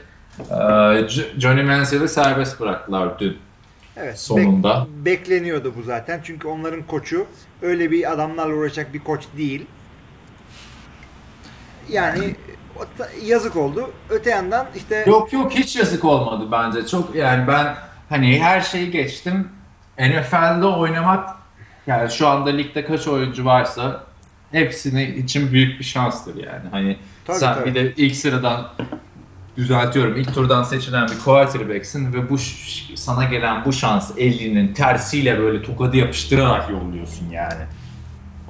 Johnny Manziel'i serbest bıraktılar dün. Evet, sonunda. Bek, bekleniyordu bu zaten. Çünkü onların koçu öyle bir adamlarla uğraşacak bir koç değil. Yani yazık oldu. Öte yandan işte Yok yok hiç yazık olmadı bence. Çok yani ben hani her şeyi geçtim NFL'de oynamak yani şu anda ligde kaç oyuncu varsa hepsini için büyük bir şanstır yani. Hani tabii, sen tabii. bir de ilk sıradan düzeltiyorum. ilk turdan seçilen bir quarterback'sin ve bu sana gelen bu şans elinin tersiyle böyle tokadı yapıştırarak yolluyorsun yani.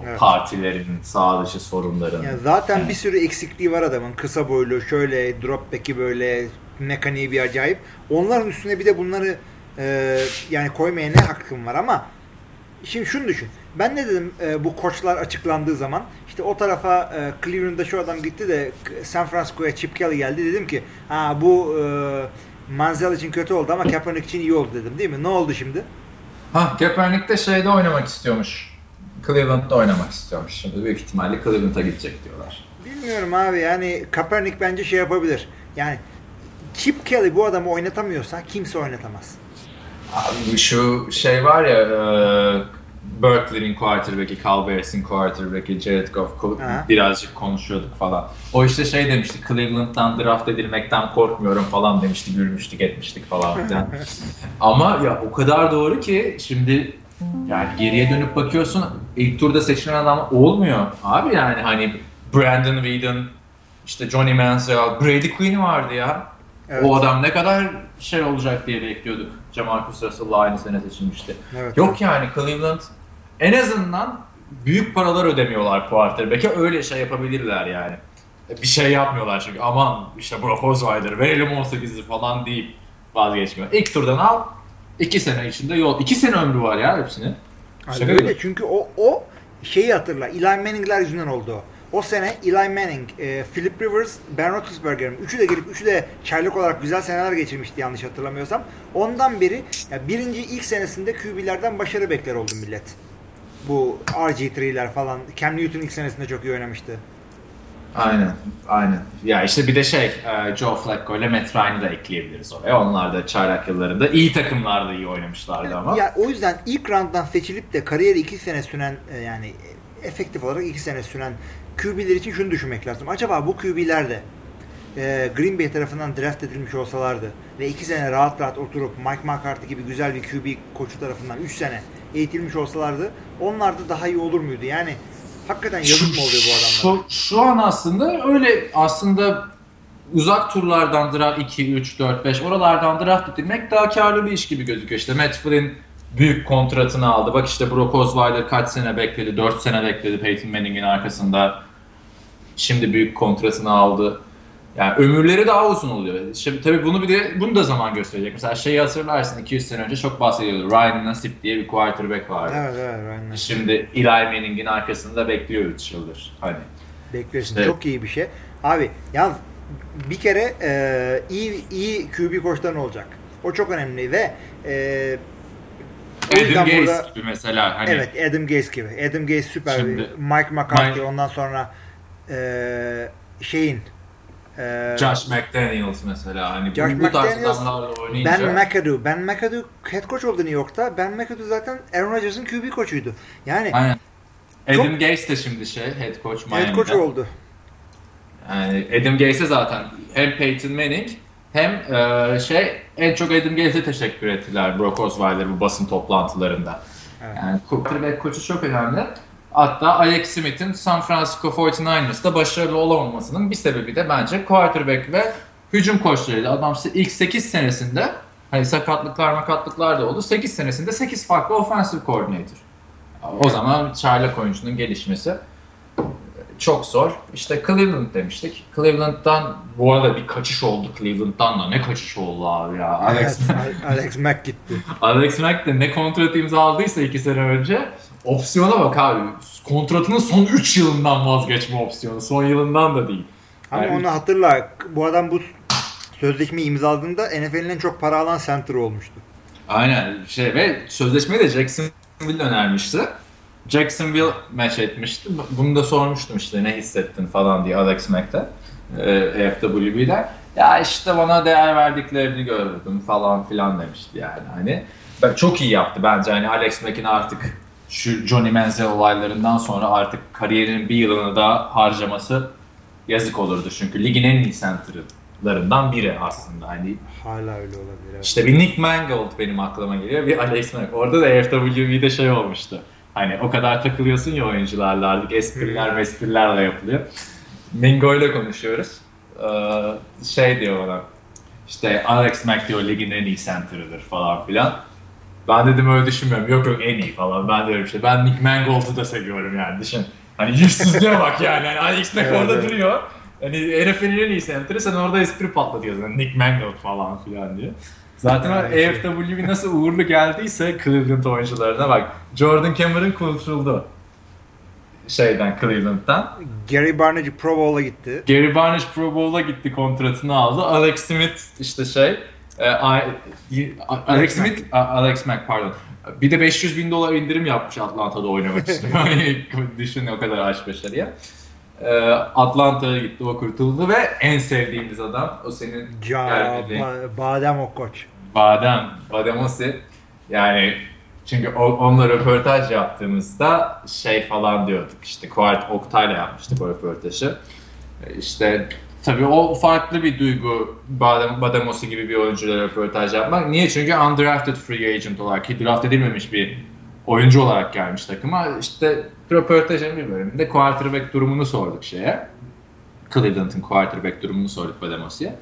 Evet. Partilerin, sağ dışı sorunların. Ya zaten yani. bir sürü eksikliği var adamın. Kısa boylu, şöyle drop back'i böyle mekaniği bir acayip. Onların üstüne bir de bunları e, yani koymaya ne hakkım var ama şimdi şunu düşün. Ben ne dedim e, bu koçlar açıklandığı zaman işte o tarafa e, Cleveland'da şu adam gitti de San Francisco'ya Chip Kelly geldi. Dedim ki ha bu e, Manziel için kötü oldu ama Kaepernick için iyi oldu dedim değil mi? Ne oldu şimdi? Ha Kaepernick de şeyde oynamak istiyormuş. Cleveland'da oynamak istiyormuş. Şimdi büyük ihtimalle Cleveland'a gidecek diyorlar. Bilmiyorum abi yani Kaepernick bence şey yapabilir. Yani Chip Kelly bu adamı oynatamıyorsa kimse oynatamaz. Abi şu şey var ya e, Berkeley'nin quarterback'i, Cal Bears'in quarterback'i, Jared Goff birazcık konuşuyorduk falan. O işte şey demişti, Cleveland'dan draft edilmekten korkmuyorum falan demişti, gülmüştük etmiştik falan filan. Ama ya o kadar doğru ki şimdi yani geriye dönüp bakıyorsun ilk turda seçilen adam olmuyor. Abi yani hani Brandon Whedon, işte Johnny Manziel, Brady Quinn vardı ya. Evet. O adam ne kadar şey olacak diye bekliyorduk. Jamarcus Russell'la aynı sene seçilmişti. Evet, Yok yani Cleveland en azından büyük paralar ödemiyorlar quarterback'e öyle şey yapabilirler yani. Bir şey yapmıyorlar çünkü aman işte Brock Osweiler verelim 18'i falan deyip vazgeçmiyor. İlk turdan al iki sene içinde yol. iki sene ömrü var ya hepsinin. Şaka öyle çünkü o, o şeyi hatırla. Eli Manning'ler yüzünden oldu o. O sene Eli Manning, e, Philip Rivers, Ben Roethlisberger üçü de gelip üçü de çaylak olarak güzel seneler geçirmişti yanlış hatırlamıyorsam. Ondan beri ya birinci ilk senesinde QB'lerden başarı bekler oldu millet. Bu RG3'ler falan. Cam Newton ilk senesinde çok iyi oynamıştı. Aynen, aynen. Ya işte bir de şey, e, Joe Flacco ile Matt Ryan'ı da ekleyebiliriz oraya. Onlar da çaylak yıllarında iyi takımlarda iyi oynamışlardı ama. Ya o yüzden ilk rounddan seçilip de kariyeri iki sene süren e, yani efektif olarak iki sene süren QB'ler için şunu düşünmek lazım. Acaba bu QB'ler de e, Green Bay tarafından draft edilmiş olsalardı ve iki sene rahat rahat oturup Mike McCarthy gibi güzel bir QB koçu tarafından üç sene eğitilmiş olsalardı onlar da daha iyi olur muydu? Yani hakikaten yazık mı oluyor bu adamlara? Şu, şu an aslında öyle aslında uzak turlardan draft 2, 3, 4, 5 oralardan draft edilmek daha karlı bir iş gibi gözüküyor. İşte Matt Flynn büyük kontratını aldı. Bak işte Brock Osweiler kaç sene bekledi? 4 sene bekledi Peyton Manning'in arkasında. Şimdi büyük kontratını aldı. Yani ömürleri daha uzun oluyor. Şimdi tabii bunu bir de bunu da zaman gösterecek. Mesela şeyi hatırlarsın 200 sene önce çok bahsediyordu. Ryan Nassib diye bir quarterback vardı. Evet evet Ryan Nassib. Şimdi Eli Manning'in arkasında bekliyor 3 yıldır. Hani. Bekliyorsun. İşte, çok iyi bir şey. Abi ya bir kere e, iyi iyi QB koçların olacak. O çok önemli ve e, Adam Gaze burada, gibi mesela. Hani, evet Adam Gaze gibi. Adam Gaze süper Şimdi, bir. Mike McCarthy Mike, ondan sonra e, şeyin e, Josh McDaniels mesela hani Josh bu, bu tarz adamlarla oynayınca Ben McAdoo. Ben McAdoo head coach oldu New York'ta. Ben McAdoo zaten Aaron Rodgers'ın QB koçuydu. Yani Aynen. Adam çok, Gaze de şimdi şey head coach Miami'de. Head coach oldu. Yani Adam Gaze zaten hem Peyton Manning hem e, şey en çok Adam Gaze'e teşekkür ettiler Brock Osweiler bu basın toplantılarında. Evet. Yani quarterback koçu çok önemli. Hatta Alex Smith'in San Francisco 49ers'da başarılı olamamasının bir sebebi de bence quarterback ve hücum koçlarıydı. Adam ilk 8 senesinde hani sakatlıklar makatlıklar da oldu. 8 senesinde 8 farklı offensive coordinator. O zaman çaylak oyuncunun gelişmesi çok zor. İşte Cleveland demiştik. Cleveland'dan bu arada bir kaçış oldu Cleveland'dan da. Ne kaçış oldu abi ya. Alex, Alex Mack gitti. Alex Mack de ne kontrat imzaladıysa iki sene önce opsiyona bak abi. Kontratının son 3 yılından vazgeçme opsiyonu. Son yılından da değil. Ama yani onu hatırla. Bu adam bu sözleşmeyi imzaladığında NFL'in en çok para alan center olmuştu. Aynen. Şey ve sözleşmeyi de Jacksonville önermişti. Jacksonville maç etmişti. Bunu da sormuştum işte ne hissettin falan diye Alex Mack'te. E, FWB'de. Ya işte bana değer verdiklerini gördüm falan filan demişti yani. Hani çok iyi yaptı bence. Hani Alex Mack'in artık şu Johnny Manziel olaylarından sonra artık kariyerinin bir yılını daha harcaması yazık olurdu. Çünkü ligin en iyi center'larından biri aslında. Hani Hala öyle olabilir. İşte bir Nick Mangold benim aklıma geliyor. Bir Alex Mack. Orada da FWB'de şey olmuştu. Hani o kadar takılıyorsun ya oyuncularla artık espriler mesprilerle yapılıyor. Mingo ile konuşuyoruz. Ee, şey diyor bana işte Alex Mack diyor ligin en iyi center'ıdır falan filan. Ben dedim öyle düşünmüyorum. Yok yok en iyi falan. Ben de öyle bir şey. Ben Nick Mangold'u da seviyorum yani. Düşün. Hani yüzsüzlüğe bak yani. Hani Alex Mack Evet, orada evet. duruyor. Hani NFL'in en iyi senteri sen orada espri patlatıyorsun. Hani Nick Mangold falan filan diye. Zaten Evet, şey. Nasıl uğurlu geldiyse Cleveland oyuncularına bak. Jordan Cameron kurtuldu. Şeyden Cleveland'dan. Gary Barnage Pro Bowl'a gitti. Gary Barnage Pro Bowl'a gitti kontratını aldı. Alex Smith işte şey Alex Smith Alex Mack pardon. Bir de 500 bin dolar indirim yapmış Atlanta'da oynamak için. Yani Düşün o kadar aç başarıya. E, Atlanta'ya gitti o kurtuldu ve en sevdiğimiz adam o senin Ca gelmediğin ba- Badem Okkoç. Badem, Bademosi. Yani çünkü onunla röportaj yaptığımızda şey falan diyorduk işte Kuart Oktay'la yapmıştık o röportajı. E, İşte tabii o farklı bir duygu Badem, Bademosi gibi bir oyuncuyla röportaj yapmak. Niye? Çünkü undrafted free agent olarak ki draft edilmemiş bir oyuncu olarak gelmiş takıma. İşte röportajın bir bölümünde quarterback durumunu sorduk şeye. Cleveland'ın quarterback durumunu sorduk Bademosi'ye.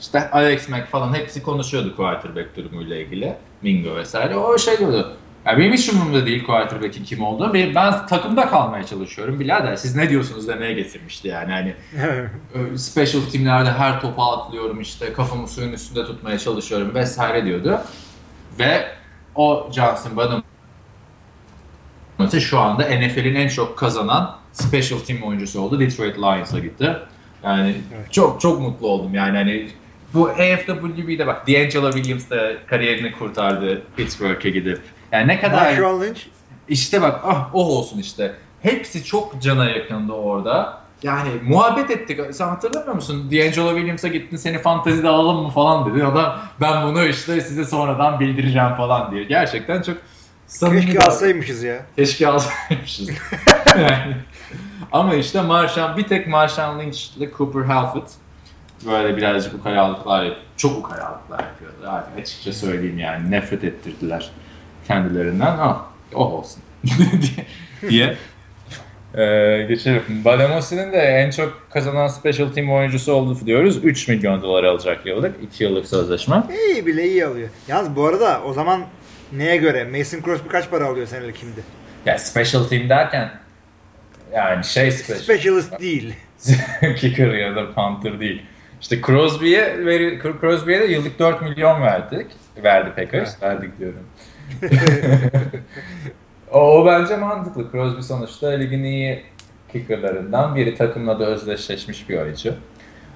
İşte Alex Mack falan hepsi konuşuyordu quarterback durumuyla ilgili. Mingo vesaire. O şey diyordu. Ya benim hiç umurumda değil quarterback'in kim olduğu. Ben, ben takımda kalmaya çalışıyorum birader. Siz ne diyorsunuz demeye getirmişti yani. Hani special teamlerde her topa atlıyorum işte kafamı suyun üstünde tutmaya çalışıyorum vesaire diyordu. Ve o Johnson Badham şu anda NFL'in en çok kazanan special team oyuncusu oldu. Detroit Lions'a gitti. Yani Evet. çok çok mutlu oldum yani hani bu AFWB'de bak D'Angelo Williams da kariyerini kurtardı Pittsburgh'e gidip. Yani ne kadar Marshall Lynch işte bak ah o olsun işte. Hepsi çok cana yakındı orada. Yani muhabbet ettik. Sen hatırlamıyor musun? D'Angelo Williams'a gittin seni fantezide alalım mı falan dedi. Adam ben bunu işte size sonradan bildireceğim falan diye. Gerçekten çok samimi keşke alsaymışız ya. Keşke alsaymışız. yani. Ama işte Marshawn, bir tek Marshawn Lynch ile Cooper Halford böyle birazcık ukalalıklar yap- çok ukalalıklar yapıyorlar. Artık açıkça söyleyeyim yani nefret ettirdiler kendilerinden. Ah, oh olsun diye. Ee, geçelim. Bademosi'nin de en çok kazanan special team oyuncusu oldu diyoruz. 3 milyon dolar alacak yıllık. 2 yıllık sözleşme. İyi bile iyi alıyor. Yalnız bu arada o zaman neye göre? Mason Crosby kaç para alıyor senelik şimdi? Ya special team derken yani şey special. Specialist değil. kicker ya da punter değil. İşte Crosby'ye veri, Crosby'ye de yıllık 4 milyon verdik. Verdi Packers. Verdik diyorum. O, o bence mantıklı. Crosby sonuçta ligin iyi kickerlarından biri. Takımla da özdeşleşmiş bir oyuncu.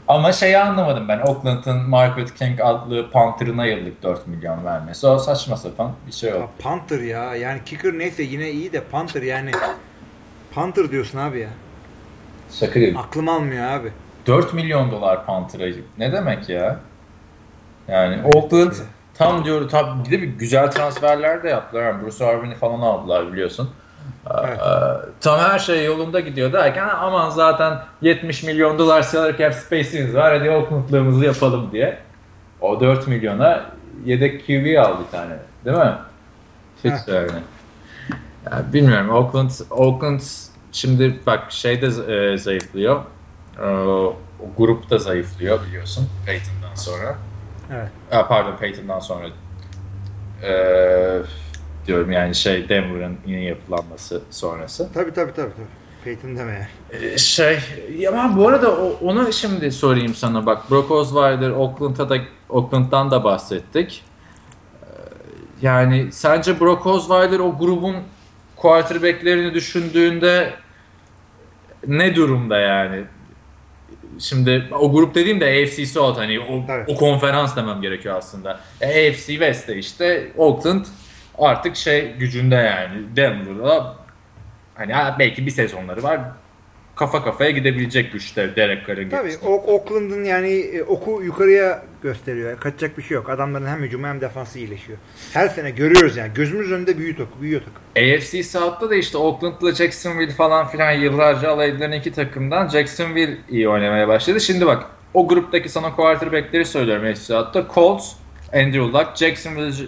Ama şeyi anlamadım ben. Oakland'ın Margaret King adlı punter'ına yıllık 4 milyon vermesi. O saçma sapan bir şey Ya oldu. Panther ya. Yani kicker neyse yine iyi de Panther yani. Panther diyorsun abi ya. Şaka gibi. Aklım almıyor abi. 4 milyon dolar Panther'a ne demek ya? Yani Oakland tam diyor tam bir de bir güzel transferler de yaptılar. Yani Bruce Irvin'i falan aldılar biliyorsun. Evet. Ee, tam her şey yolunda gidiyor derken aman zaten 70 milyon dolar salary cap space'imiz var hadi Oakland'lığımızı yapalım diye. O 4 milyona yedek QB al bir tane değil mi? Fix yani. Ya bilmiyorum Oakland, Oakland şimdi bak şeyde e, zayıflıyor. Ee, o grup da zayıflıyor biliyorsun Peyton'dan sonra. Evet. Aa, pardon Peyton'dan sonra ee, diyorum yani şey Denver'ın yine yapılanması sonrası. Tabii tabii tabii. tabii. Peyton deme. Ee, şey ya ben bu arada onu şimdi sorayım sana bak Brock Osweiler Oakland'a da Oakland'dan da bahsettik. Ee, Yani sence Brock Osweiler o grubun quarterback'lerini düşündüğünde ne durumda yani? Şimdi o grup dediğim de AFC South hani o, Evet. o konferans demem gerekiyor aslında. E, AFC West'te işte Oakland artık şey gücünde yani Denver'da hani ha, belki bir sezonları var kafa kafaya gidebilecek güçte Derek Carr'ın Tabii Oakland'ın yani e, oku yukarıya gösteriyor. Kaçacak bir şey yok. Adamların hem hücumu hem defansı iyileşiyor. Her sene görüyoruz yani. Gözümüz önünde büyüyor takım. Büyüyor takım. AFC South'ta da işte Oakland'la Jacksonville falan filan yıllarca alay edilen iki takımdan Jacksonville iyi oynamaya başladı. Şimdi bak o gruptaki sana quarterback'leri söylüyorum AFC South'ta. Colts, Andrew Luck, Jacksonville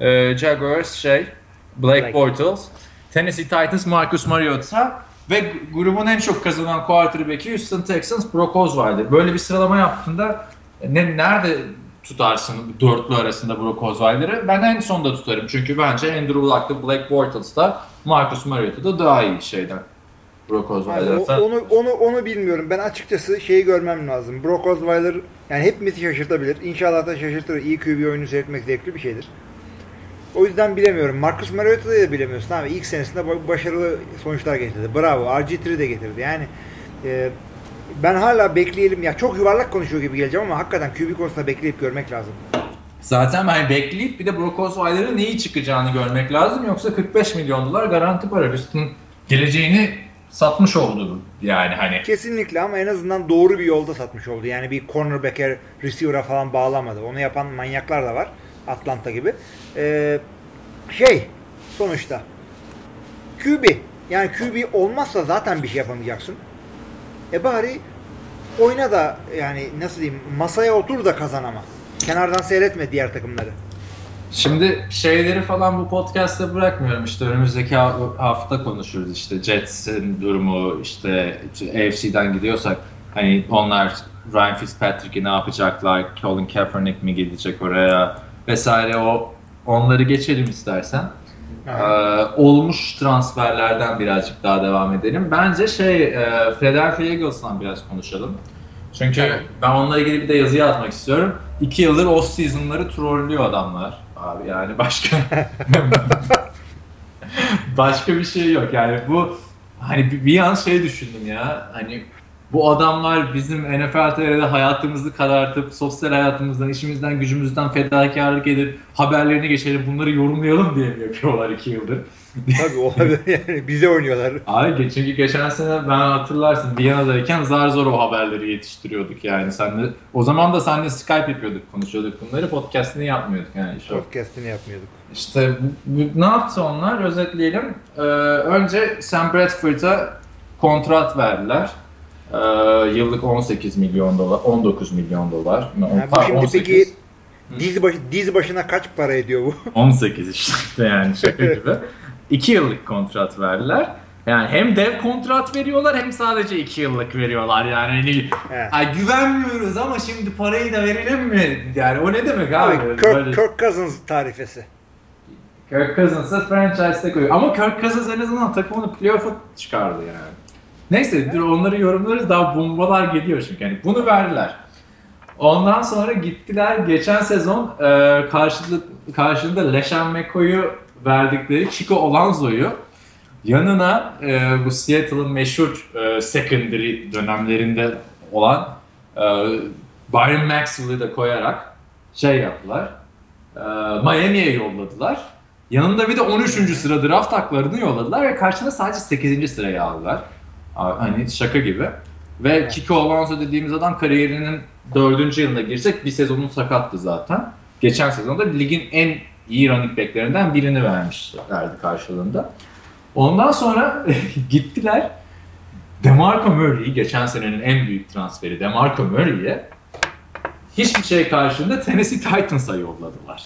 e, Jaguars şey, Blake, Blake. Bortles, Tennessee Titans, Marcus Mariota ve grubun en çok kazanan quarterback'i Houston Texans, Brock Osweiler. Böyle bir sıralama yaptığında ne nerede tutarsın dörtlü arasında Brock Osweiler'ı. Ben en sonda tutarım. Çünkü bence Andrew Luck'ta Black Bortles'da Marcus Mariota'da daha iyi şeyden. Brock Osweiler'dan. onu, onu, onu bilmiyorum. Ben açıkçası şeyi görmem lazım. Brock Osweiler yani hepimizi şaşırtabilir. İnşallah da şaşırtır. İyi QB oyunu seyretmek zevkli bir şeydir. O yüzden bilemiyorum. Marcus Mariota'yı da bilemiyorsun abi. İlk senesinde başarılı sonuçlar getirdi. Bravo. RG3 de getirdi. Yani e, ben hala bekleyelim. Ya çok yuvarlak konuşuyor gibi geleceğim ama hakikaten QB konusunda bekleyip görmek lazım. Zaten ben bekleyip bir de Brock Osweiler'ın neyi çıkacağını görmek lazım. Yoksa 45 milyon dolar garanti para. Houston geleceğini satmış oldu yani hani. Kesinlikle ama en azından doğru bir yolda satmış oldu. Yani bir cornerback'e, receiver'a falan bağlamadı. Onu yapan manyaklar da var. Atlanta gibi. Ee, şey sonuçta QB yani QB olmazsa zaten bir şey yapamayacaksın. E bari oyna da yani nasıl diyeyim masaya otur da kazan ama. Kenardan seyretme diğer takımları. Şimdi şeyleri falan bu podcast'te bırakmıyorum. İşte önümüzdeki hafta konuşuruz işte Jets'in durumu işte AFC'den gidiyorsak hani onlar Ryan Fitzpatrick'i ne yapacaklar? Colin Kaepernick mi gidecek oraya vesaire o onları geçelim istersen. Ee, olmuş transferlerden birazcık daha devam edelim. Bence şey e, Philadelphia Eagles'tan biraz konuşalım. Çünkü evet. ben onunla ilgili bir de yazı yazmak istiyorum. İki yıldır off season'ları trollüyor adamlar. Abi yani başka başka bir şey yok. Yani bu hani bir, bir an şey düşündüm ya. Hani bu adamlar bizim NFL TV'de hayatımızı karartıp sosyal hayatımızdan, işimizden, gücümüzden fedakarlık edip haberlerini geçelim bunları yorumlayalım diye mi yapıyorlar iki yıldır? Tabii olabilir yani bize oynuyorlar. Abi çünkü geçen sene ben hatırlarsın Viyana'dayken zar zor o haberleri yetiştiriyorduk yani. Senle, o zaman da seninle Skype yapıyorduk, konuşuyorduk bunları. Podcast'ini yapmıyorduk yani. Şu. Podcast'ini yapmıyorduk. İşte ne yaptı onlar? Özetleyelim. Ee, önce Sam Bradford'a kontrat verdiler. Ee, yıllık 18 milyon dolar, 19 milyon dolar. Yani bu şimdi 18. peki diz, baş, diz başına kaç para ediyor bu? 18 işte yani şaka gibi. 2 yıllık kontrat verdiler. Yani hem dev kontrat veriyorlar hem sadece 2 yıllık veriyorlar yani. Hani, evet. ay güvenmiyoruz ama şimdi parayı da verelim mi? Yani o ne demek abi? abi Kirk, Böyle... Kirk Cousins tarifesi. Kirk Cousins'ı franchise'de koyuyor. Ama Kirk Cousins en azından takımını playoff'a çıkardı yani. Neyse evet. onları yorumlarız daha bombalar geliyor çünkü. Yani bunu verdiler. Ondan sonra gittiler geçen sezon e, karşılık, karşılığında Leşan McCoy'u verdikleri Chico Olanzo'yu yanına e, bu Seattle'ın meşhur e, secondary dönemlerinde olan e, Byron Maxwell'ı da koyarak şey yaptılar. E, Miami'ye yolladılar. Yanında bir de 13. sıra draft haklarını yolladılar ve karşında sadece 8. sırayı aldılar. Hani şaka gibi. Ve Kiko Alonso dediğimiz adam kariyerinin dördüncü yılına girsek bir sezonun sakattı zaten. Geçen sezonda ligin en iyi running backlerinden birini vermişlerdi karşılığında. Ondan sonra gittiler DeMarco Murray'i geçen senenin en büyük transferi DeMarco Murray'e hiçbir şey karşılığında Tennessee Titans'a yolladılar.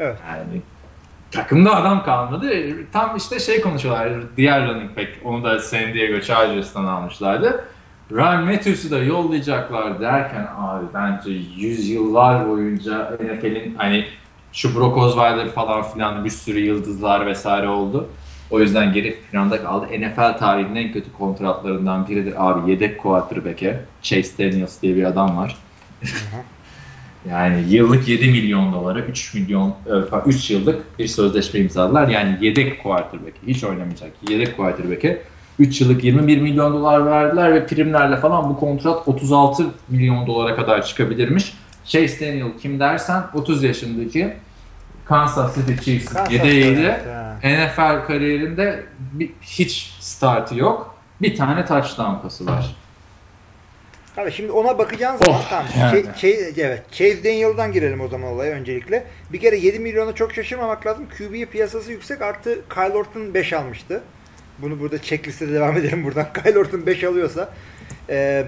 Evet. Yani takımda adam kalmadı. Tam işte şey konuşuyorlar. Diğer running back onu da San Diego Chargers'tan almışlardı. Ryan Matthews'u da yollayacaklar derken abi bence yüzyıllar boyunca NFL'in hani şu Brock Osweiler falan filan bir sürü yıldızlar vesaire oldu. O yüzden geri planda kaldı. NFL tarihinin en kötü kontratlarından biridir abi. Yedek quarterback'e Chase Daniels diye bir adam var. Yani yıllık 7 milyon dolara 3 milyon 3 e, yıllık bir sözleşme imzaladılar. Yani yedek quarterback'e hiç oynamayacak. Yedek quarterback'e 3 yıllık 21 milyon dolar verdiler ve primlerle falan bu kontrat 36 milyon dolara kadar çıkabilirmiş. Chase Daniel kim dersen 30 yaşındaki Kansas City Chiefs yedeğiydi. Evet, NFL kariyerinde bir, hiç startı yok. Bir tane touchdown pası var. Abi şimdi ona bakacağın zaman oh, tamam. Yani. Şey, şey, evet. Chase Daniel'dan girelim o zaman olaya öncelikle. Bir kere 7 milyona çok şaşırmamak lazım. QB piyasası yüksek artı Kyle Orton 5 almıştı. Bunu burada checkliste devam edelim buradan. Kyle Orton 5 alıyorsa. Ee,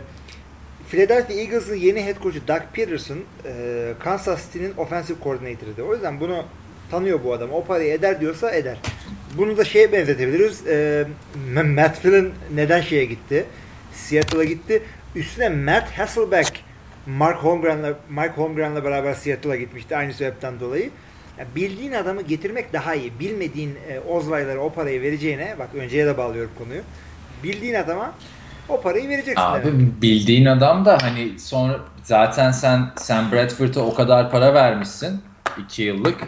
Philadelphia Eagles'ın yeni head coach'u Doug Peterson e, Kansas City'nin offensive coordinator'ıydı. O yüzden bunu tanıyor bu adam. O parayı eder diyorsa eder. Bunu da şeye benzetebiliriz. E, Matt Flynn neden şeye gitti? Seattle'a gitti. Üstüne Matt Hasselbeck Mark Holmgren'la Mike Holmgren'la beraber Seattle'a gitmişti aynı sebepten dolayı. Yani bildiğin adamı getirmek daha iyi. Bilmediğin e, Ozlaylara o parayı vereceğine, bak önceye de bağlıyorum konuyu. Bildiğin adama o parayı vereceksin. Abi demek. bildiğin adam da hani sonra zaten sen sen Bradford'a o kadar para vermişsin 2 yıllık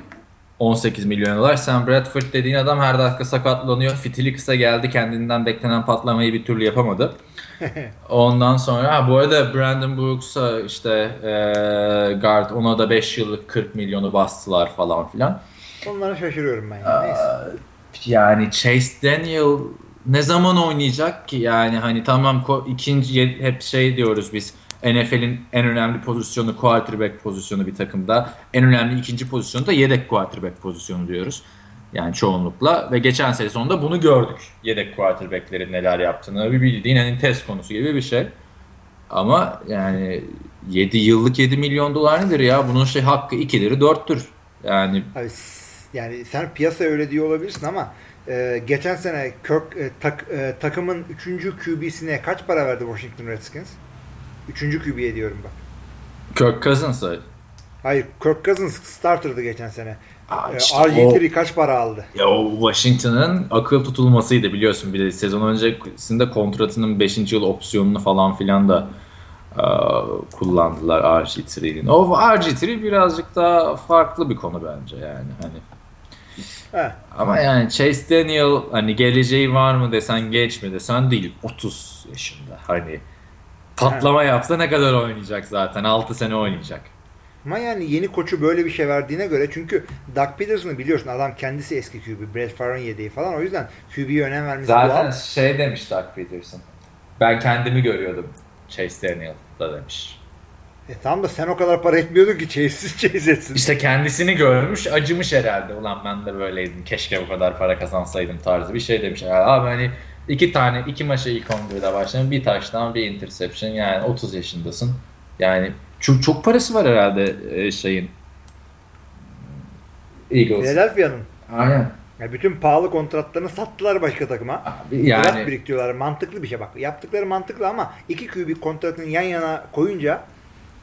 18 milyon dolar. Sam Bradford dediğin adam her dakika sakatlanıyor. Fitili kısa geldi. Kendinden beklenen patlamayı bir türlü yapamadı. Ondan sonra ha, bu arada Brandon Brooks'a işte e, guard ona da 5 yıllık 40 milyonu bastılar falan filan. Onlara şaşırıyorum ben. Yani. Neyse. Yani Chase Daniel ne zaman oynayacak ki? Yani hani tamam ikinci hep şey diyoruz biz NFL'in en önemli pozisyonu quarterback pozisyonu bir takımda. En önemli ikinci pozisyonu da yedek quarterback pozisyonu diyoruz. Yani çoğunlukla ve geçen sene sonunda bunu gördük. Yedek quarterback'lerin neler yaptığını bir bildiğin hani test konusu gibi bir şey. Ama yani 7 yıllık 7 milyon dolar nedir ya? Bunun şey hakkı 2'leri 4'tür. Yani Abi, yani sen piyasa öyle diyor olabilirsin ama e, geçen sene Kirk, e, tak- e, takımın 3. QB'sine kaç para verdi Washington Redskins? 3. QB'ye diyorum bak. Kirk Cousins'a Hayır Kirk Cousins starter'dı geçen sene. Aa, E, işte RG3 kaç para aldı? Ya o Washington'ın akıl tutulmasıydı biliyorsun. Bir de sezon öncesinde kontratının 5. yıl opsiyonunu falan filan da e, kullandılar RG3'nin. O RG3 birazcık daha farklı bir konu bence yani. Hani He. ama yani Chase Daniel hani geleceği var mı desen genç mi desen değil. 30 yaşında. Hani patlama yapsa ne kadar oynayacak zaten? 6 sene oynayacak. Ama yani yeni koçu böyle bir şey verdiğine göre çünkü Doug Peterson'ı biliyorsun adam kendisi eski QB. Brett Favre'ın yedeği falan o yüzden QB'ye önem vermesi Zaten doğal. şey demiş Doug Peterson. Ben kendimi görüyordum Chase Daniel'da demiş. E tamam da sen o kadar para etmiyordun ki Chase'siz Chase etsin. İşte kendisini görmüş, acımış herhalde. Ulan ben de böyleydim. Keşke bu kadar para kazansaydım tarzı bir şey demiş. herhalde. Abi hani iki tane, iki maça ilk 11'de başladın. Bir taştan, bir interception. Yani 30 yaşındasın. Yani çok, çok parası var herhalde e, şeyin. Eagles. Philadelphia'nın Aynen. ya bütün pahalı kontratlarını sattılar başka takıma. Abi Draft yani biriktiriyorlar. Mantıklı bir şey bak. Yaptıkları mantıklı ama iki QB kontratını yan yana koyunca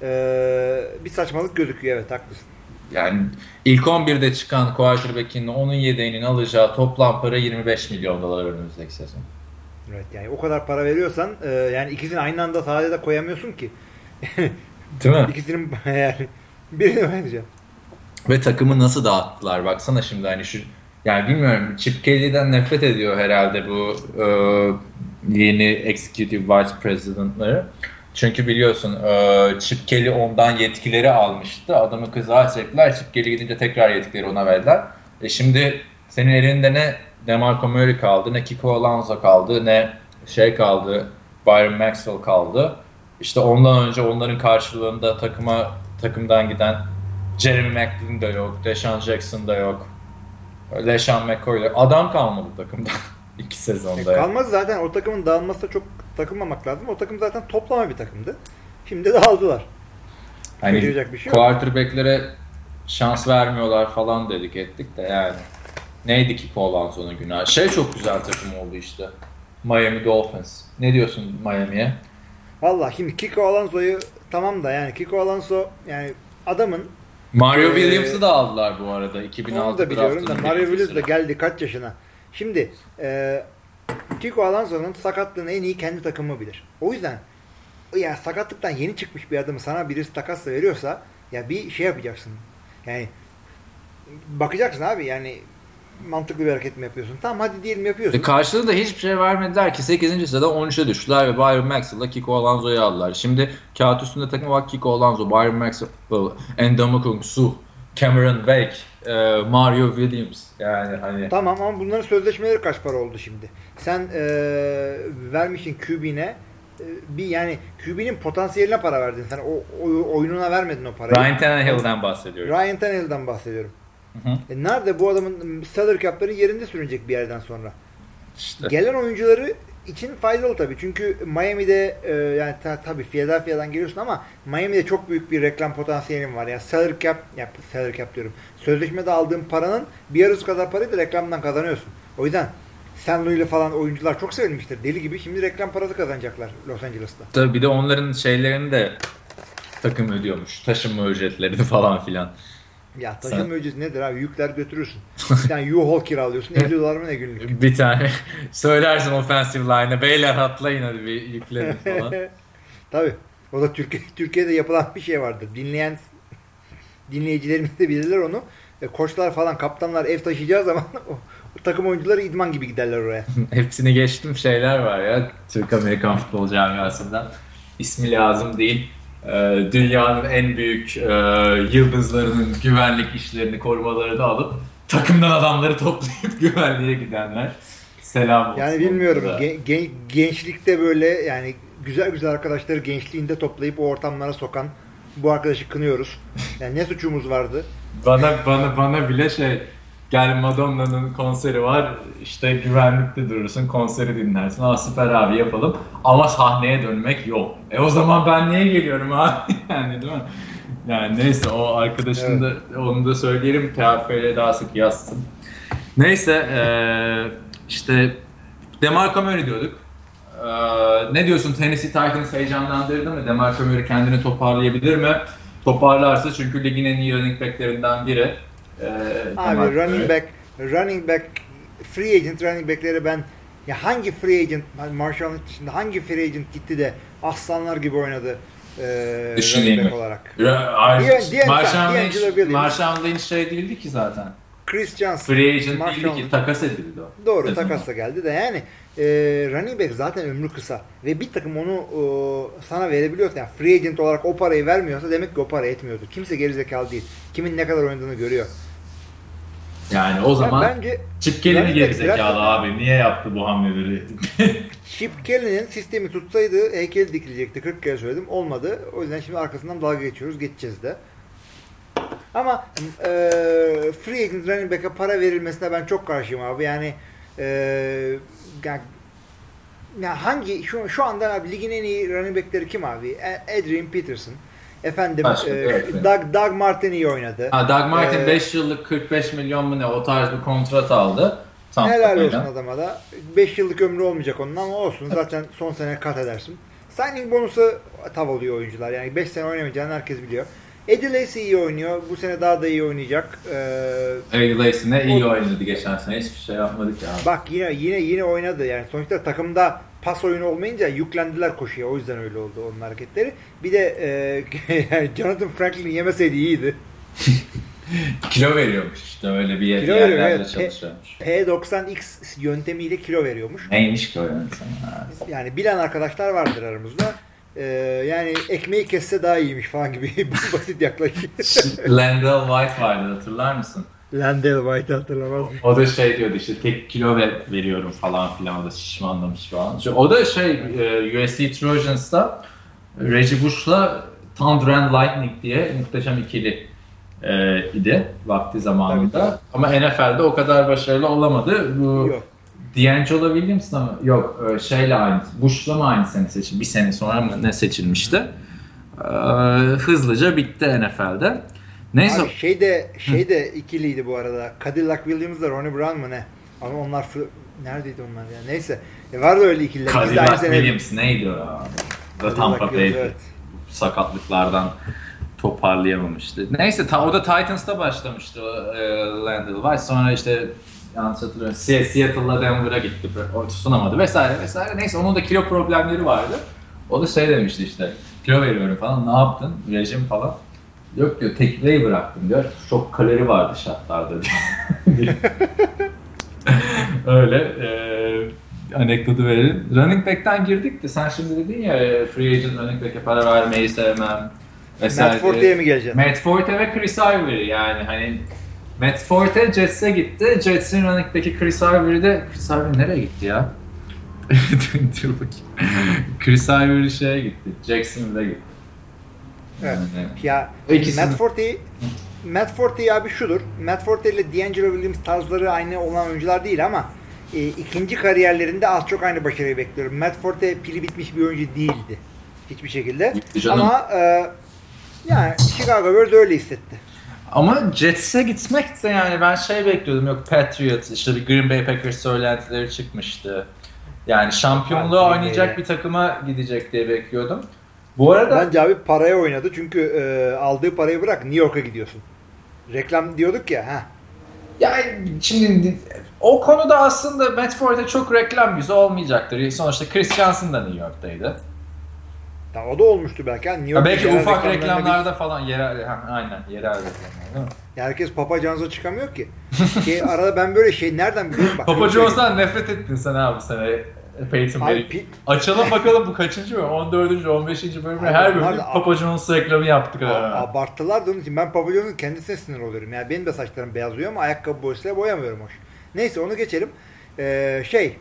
eee, bir saçmalık gözüküyor. Evet haklısın. yani ilk 11'de çıkan quarterback'in onun yedeğinin alacağı toplam para 25 milyon dolar önümüzdeki sezon. Evet yani o kadar para veriyorsan eee, yani ikisini aynı anda sahada da koyamıyorsun ki. Değil mi? İkisinin yani birini vereceğim. Ve takımı nasıl dağıttılar baksana şimdi hani şu yani bilmiyorum Chip Kelly'den nefret ediyor herhalde bu e, yeni Executive Vice President'ları. Çünkü biliyorsun e, Chip Kelly ondan yetkileri almıştı. Adamı kızağa çektiler. Chip Kelly gidince tekrar yetkileri ona verdiler. E şimdi senin elinde ne DeMarco Murray kaldı, ne Kiko Alonso kaldı, ne şey kaldı, Byron Maxwell kaldı. İşte ondan önce onların karşılığında takıma takımdan giden Jeremy McLean da yok, Deshaun Jackson da yok. LeSean McCoy yok. Adam kalmadı takımda iki sezonda. ya. Kalmaz zaten o takımın dağılmasına çok takılmamak lazım. O takım zaten toplama bir takımdı. Şimdi dağıldılar. Hani bir şey quarterbacklere şans vermiyorlar falan dedik ettik de yani. Neydi ki Alonso'nun günahı? Şey çok güzel takım oldu işte. Miami Dolphins. Ne diyorsun Miami'ye? Valla şimdi Kiko Alonso'yu tamam da yani Kiko Alonso yani adamın Mario Ee, Williams'ı da aldılar bu arada. 2006 onu da biliyorum da Mario Williams da geldi kaç yaşına. Şimdi e, Kiko Alonso'nun sakatlığını en iyi kendi takımı bilir. O yüzden ya sakatlıktan yeni çıkmış bir adamı sana birisi takasla veriyorsa ya bir şey yapacaksın. Yani bakacaksın abi yani mantıklı bir hareket mi yapıyorsun? Tamam hadi diyelim yapıyorsun. E karşılığında hiçbir şey vermediler ki 8. sırada 13'e düştüler ve Byron Maxwell'la Kiko Alonso'yu aldılar. Şimdi kağıt üstünde takıma bak Kiko Alonso, Byron Maxwell, Endamukong Suh, Cameron Wake, e, Mario Williams. Yani hani Tamam ama bunların sözleşmeleri kaç para oldu şimdi? Sen e, vermişsin QB'ne e, bir yani QB'nin potansiyeline para verdin. Sen o, o- oyununa vermedin o parayı. Ryan Tannehill'den bahsediyorum. Ryan Tannehill'den bahsediyorum. Hı hı. E nerede bu adamın salary cap'ları yerinde sürünecek bir yerden sonra. İşte. Gelen oyuncuları için faydalı tabii. Çünkü Miami'de e, yani ta, tabii Philadelphia'dan geliyorsun ama Miami'de çok büyük bir reklam potansiyelin var. Yani salary cap, ya salary cap diyorum. Sözleşmede aldığın paranın bir yarısı kadar parayı da reklamdan kazanıyorsun. O yüzden San Luis'le falan oyuncular çok sevilmiştir. Deli gibi şimdi reklam parası kazanacaklar Los Angeles'ta. Tabii bir de onların şeylerini de takım ödüyormuş. Taşınma ücretlerini falan filan. Ya taşınma ücreti nedir abi? Yükler götürürsün. Bir tane U-Haul kiralıyorsun. 50 dolar mı ne günlük? Bir tane söylersin offensive line'e beyler atlayın hadi bir yüklerin falan. Tabii. O da Türkiye, Türkiye'de yapılan bir şey vardır. Dinleyen dinleyicilerimiz de bilirler onu. E, koçlar falan kaptanlar ev taşıyacağı zaman o, o takım oyuncuları idman gibi giderler oraya. Hepsini geçtim şeyler var ya Türk Amerikan futbol camiasından. İsmi lazım değil. Ee, dünyanın en büyük e, yıldızlarının güvenlik işlerini korumalarını alıp takımdan adamları toplayıp güvenliğe gidenler. Selam olsun. Yani bilmiyorum. gen- gençlikte böyle yani güzel güzel arkadaşları gençliğinde toplayıp o ortamlara sokan bu arkadaşı kınıyoruz. Yani ne suçumuz vardı? Bana bana bana bile şey gel Madonna'nın konseri var işte güvenlikte durursun konseri dinlersin aa süper abi yapalım ama sahneye dönmek yok. E o zaman ben niye geliyorum abi yani değil mi? Yani neyse o arkadaşın da onu da söyleyelim TFL daha sık yazsın. Neyse eee, işte Demarco Murray diyorduk. Eee, ne diyorsun Tennessee Titans heyecanlandırdı mı? Demarco Murray kendini toparlayabilir mi? Toparlarsa çünkü ligin en iyi running backlerinden biri. Eee, Abi Demarco running back running back free agent running back'leri ben ya hangi free agent Marshall dışında hangi free agent gitti de aslanlar gibi oynadı e, Düşüneyim running back mi? olarak. Marshawn D'Angelo Lynch, şey değildi ki zaten. Chris Johnson. Free agent Marshall değildi ki takas edildi o. Doğru Sezonda. takasla geldi de yani e, running back zaten ömrü kısa ve bir takım onu e, sana verebiliyorsa yani free agent olarak o parayı vermiyorsa demek ki o para etmiyordu. Kimse gerizekalı değil. Kimin ne kadar oynadığını görüyor. Yani o zaman Ya bence Chip Kelly gerizekalı biraz- abi? Niye yaptı bu hamleleri? Chip Kelly'nin sistemi tutsaydı heykel dikilecekti. 40 kere söyledim. Olmadı. O yüzden şimdi arkasından dalga geçiyoruz. Geçeceğiz de. Ama e, free agent running back'e para verilmesine ben çok karşıyım abi. Yani e, yani, ya hangi şu, şu anda abi ligin en iyi running back'leri kim abi? E- Adrian Peterson. Efendim Başka, e, evet. Doug, Doug Martin iyi oynadı. ha, Doug Martin Ee, 5 yıllık 45 milyon mu ne o tarz bir kontrat aldı. Tampa Helal olsun adama da. 5 yıllık ömrü olmayacak onun ama olsun. Zaten son sene kat edersin. Signing bonusu tav oluyor oyuncular. Yani 5 sene oynamayacağını herkes biliyor. Eddie Lacy iyi oynuyor. Bu sene daha da iyi oynayacak. Ee, Eddie Lacy ne iyi oynadı geçen sene. Hiçbir şey yapmadık ya. bak yine yine yine oynadı. Yani sonuçta takımda pas oyunu olmayınca yüklendiler koşuya. O yüzden öyle oldu onun hareketleri. Bir de e, Jonathan Franklin yemeseydi iyiydi. Kilo veriyormuş işte öyle bir yer, Kilo veriyor, yerlerde evet. çalışıyormuş. P90X yöntemiyle kilo veriyormuş. Neymiş ki o yöntem? Yani bilen arkadaşlar vardır aramızda. Ee, yani ekmeği kesse daha iyiymiş falan gibi basit yaklaşıyor. Landell White vardı hatırlar mısın? Landell White hatırlamaz mı? O da şey diyordu işte tek kilo ver, veriyorum falan filan o da şişmanlamış falan. O da şey e, USC Trojans'ta Reggie Bush'la Thunder and Lightning diye muhteşem ikili e, idi vakti zamanında. Tabii, Ama NFL'de o kadar başarılı olamadı. Bu Yok. D'Angelo Williams'la mı? Yok e, şeyle aynı. Bush'la mı aynı sene seçildi? Bir sene sonra mı ne seçilmişti? E, hızlıca bitti NFL'de. Neyse. Abi şey de şey de ikiliydi bu arada. Cadillac Williams'la Ronnie Brown mı ne? Ama onlar neredeydi onlar ya? Neyse. E vardı öyle ikililer. Cadillac sene- Williams neydi o? Da Tampa Bay Williams, evet. sakatlıklardan toparlayamamıştı. Neyse ta, o da Titans'ta başlamıştı e, Landell White. Sonra işte yanlış hatırlıyorum Se- Seattle'la Denver'a gitti. Tutunamadı vesaire vesaire. Neyse onun da kilo problemleri vardı. O da şey demişti işte kilo veriyorum falan ne yaptın rejim falan. Yok diyor tekneyi bıraktım diyor. Çok kalori vardı şartlarda diyor. Öyle e, anekdotu verelim. Running back'ten girdik de sen şimdi dedin ya e, free agent running back'e para vermeyi sevmem vesaire. Matt Forte'ye mi geleceksin? Matt Forte ve Chris Ivory yani hani Matt Forte Jets'e gitti. Jets'in running back'i Chris Ivory de Chris Ivory nereye gitti ya? Dur bakayım. Chris Ivory şeye gitti. Jacksonville'e gitti. Evet. Yani, Ya İkisini- Matt Forte Matt Forte abi şudur. Matt Forte ile D'Angelo Williams tarzları aynı olan oyuncular değil ama e, ikinci kariyerlerinde az çok aynı başarıyı bekliyorum. Matt Forte pili bitmiş bir oyuncu değildi. Hiçbir şekilde. Canım. Ama e, yani Chicago Bears öyle hissetti. Ama Jets'e gitmek de yani ben şey bekliyordum yok Patriots işte bir Green Bay Packers söylentileri çıkmıştı. Yani şampiyonluğu oynayacak bir takıma gidecek diye bekliyordum. Bu arada Bence abi paraya oynadı çünkü e, aldığı parayı bırak New York'a gidiyorsun. Reklam diyorduk ya. ha. yani şimdi o konuda aslında Matt Ford'a çok reklam yüzü olmayacaktır. Sonuçta Chris Johnson da New York'taydı. Ya o da olmuştu belki. ha. New Ha, York belki ufak reklamlarda falan yerel ha, aynen yerel reklamlar değil mi? bir- herkes Papa John's'a çıkamıyor ki. Şey, arada ben böyle şey nereden biliyorum bak. Papa. John's'tan nefret ettin sen abi sene Peyton Abi, Manning. Açalım bakalım bu kaçıncı bölüm? 14. 15. bölüm. Abi Her bunlar bölüm da- Papa John's reklamı yaptık. A- ha. abarttılar da onun için ben Papa John'un kendisine sinir oluyorum. Yani benim de saçlarım beyazlıyor ama ayakkabı boyasıyla boyamıyorum hoş. Neyse onu geçelim. Ee, şey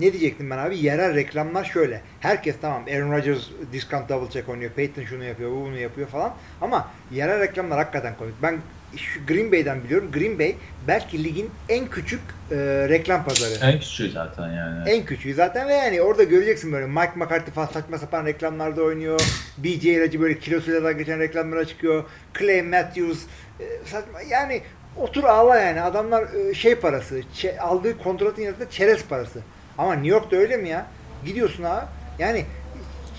ne diyecektim ben abi? Yerel reklamlar şöyle. Herkes tamam Aaron Rodgers discount double check oynuyor. Peyton şunu yapıyor, bu bunu yapıyor falan. Ama yerel reklamlar hakikaten komik. Ben şu Green Bay'den biliyorum. Green Bay belki ligin en küçük e, reklam pazarı. En küçüğü zaten yani. En küçüğü zaten ve yani orada göreceksin böyle Mike McCarthy falan saçma sapan reklamlarda oynuyor. BJ ilacı böyle kilosuyla da geçen reklamlara çıkıyor. Clay Matthews e, saçma yani otur ağla yani adamlar e, şey parası aldığı kontratın yanında çerez parası. Ama New York'ta öyle mi ya? Gidiyorsun ha yani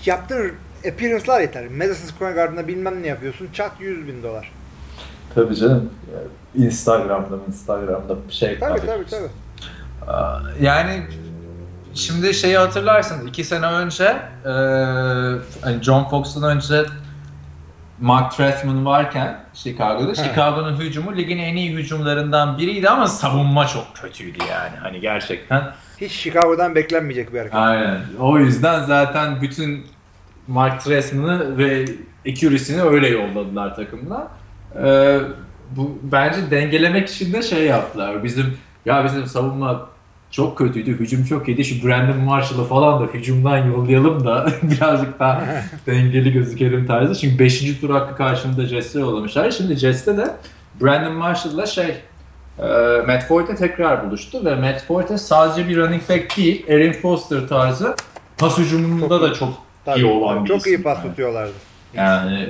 yaptığın appearance'lar yeter. Madison Square Garden'da bilmem ne yapıyorsun çat 100 bin dolar. Tabii canım. Instagram'da Instagram'da bir şey Tabii tabii tabii. Yani şimdi şeyi hatırlarsın iki sene önce hani John Fox'un önce Mark Trestman varken Chicago'da. Chicago'nun hücumu ligin en iyi hücumlarından biriydi ama savunma çok kötüydü yani. Hani gerçekten Hiç Chicago'dan beklenmeyecek bir hareket. Aynen. O yüzden zaten bütün Mark Trestman'ı ve accuracy'ni öyle yolladılar takımına. Ee, bu bence dengelemek için de şey yaptılar. Bizim ya bizim savunma çok kötüydü, hücum çok iyiydi. Şu Brandon Marshall'ı falan da hücumdan yollayalım da birazcık daha dengeli gözükelim tarzı. Şimdi 5. tur hakkı karşımda Jets'e yollamışlar. Şimdi Jets'te de Brandon Marshall'la şey e, Matt Forte tekrar buluştu ve Matt Forte sadece bir running back değil, Erin Foster tarzı pas hücumunda da çok Tabii, iyi olan bir çok isim iyi pas yani. tutuyorlardı. Yani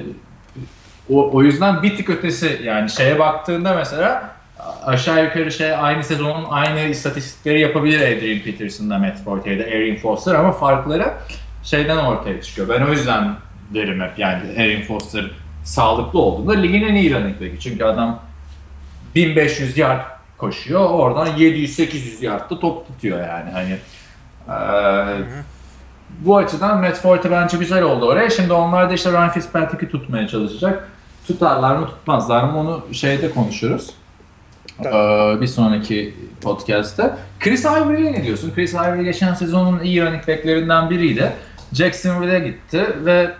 o, o yüzden bir tık ötesi yani şeye baktığında mesela aşağı yukarı şey aynı sezonun aynı istatistikleri yapabilir Adrian Peterson'da Matt Forte'de Erin Foster ama farkları şeyden ortaya çıkıyor. Ben o yüzden derim hep yani Erin Foster sağlıklı olduğunda ligin en iyi running back'i. Çünkü adam 1500 yard koşuyor. Oradan 700-800 yardta top tutuyor yani. Hani eee, bu açıdan Matt Forte bence güzel oldu oraya. Şimdi onlar da işte Ryan Fitzpatrick'i tutmaya çalışacak. Tutarlar mı tutmazlar mı onu şeyde konuşuruz. Tabii. Ee, bir sonraki podcast'te. Chris Ivory'e ne diyorsun? Chris Ivory geçen sezonun iyi running back'lerinden biriydi. Jacksonville'e gitti ve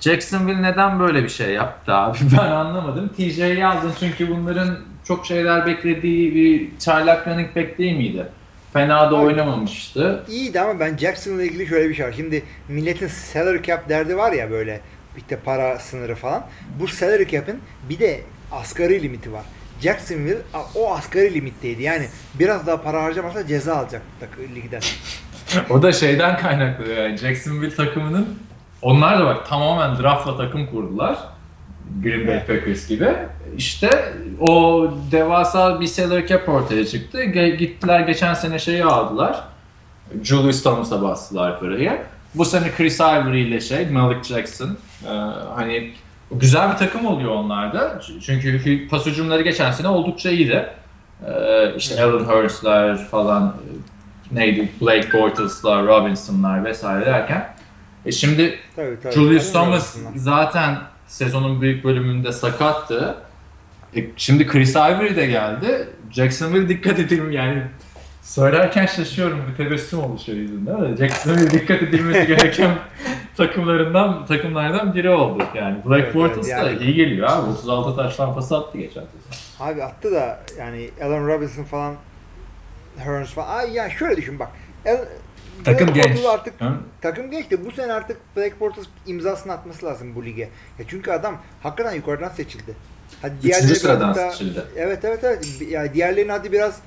Jacksonville neden böyle bir şey yaptı abi ben anlamadım. TJ'yi aldın çünkü bunların çok şeyler beklediği bir çaylak running back değil miydi? Fena da Abi. oynamamıştı. İyiydi ama ben Jackson'la ilgili şöyle bir şey var. Şimdi milletin salary cap derdi var ya böyle işte para sınırı falan. Bu salary cap'in bir de asgari limiti var. Jacksonville o asgari limitteydi. Yani biraz daha para harcamasa ceza alacak ligden. O da şeyden kaynaklı yani Jacksonville takımının onlar da bak tamamen draftla takım kurdular. Green Bay Packers gibi. İşte o devasa bir salary cap ortaya çıktı. Ge- gittiler geçen sene şeyi aldılar. Julius Thomas'a bastılar parayı. Bu sene Chris Ivory ile şey Malik Jackson. Ee, hani güzel bir takım oluyor onlarda. Çünkü pas hücumları geçen sene oldukça iyiydi. Ee, işte Alan Hurst'lar falan neydi Blake Bortles'lar, Robinson'lar vesaire derken e şimdi Tabii tabii. Julius Tanımıyorum Thomas zaten sezonun büyük bölümünde sakattı. E, şimdi Chris Ivory de geldi. Jacksonville dikkat edin yani söylerken şaşıyorum bir tebessüm oluşuyor yüzünde. ama Jacksonville dikkat edilmesi gereken takımlarından takımlardan biri oldu yani. Blake Evet, Bortles evet, da yani- iyi geliyor abi. 36 taştan pas attı geçen sezon. Abi attı da yani Allen Robinson falan Hearns falan. Ay ya şöyle düşün bak. El, Takım Blake genç. Artık Hı? takım genç de bu sene artık Blake Bortles imzasını atması lazım bu lige. Ya çünkü adam hakikaten yukarıdan seçildi. Hadi Üçüncü diğerleri sıradan daha- seçildi. Evet evet evet. Yani diğerlerini hadi biraz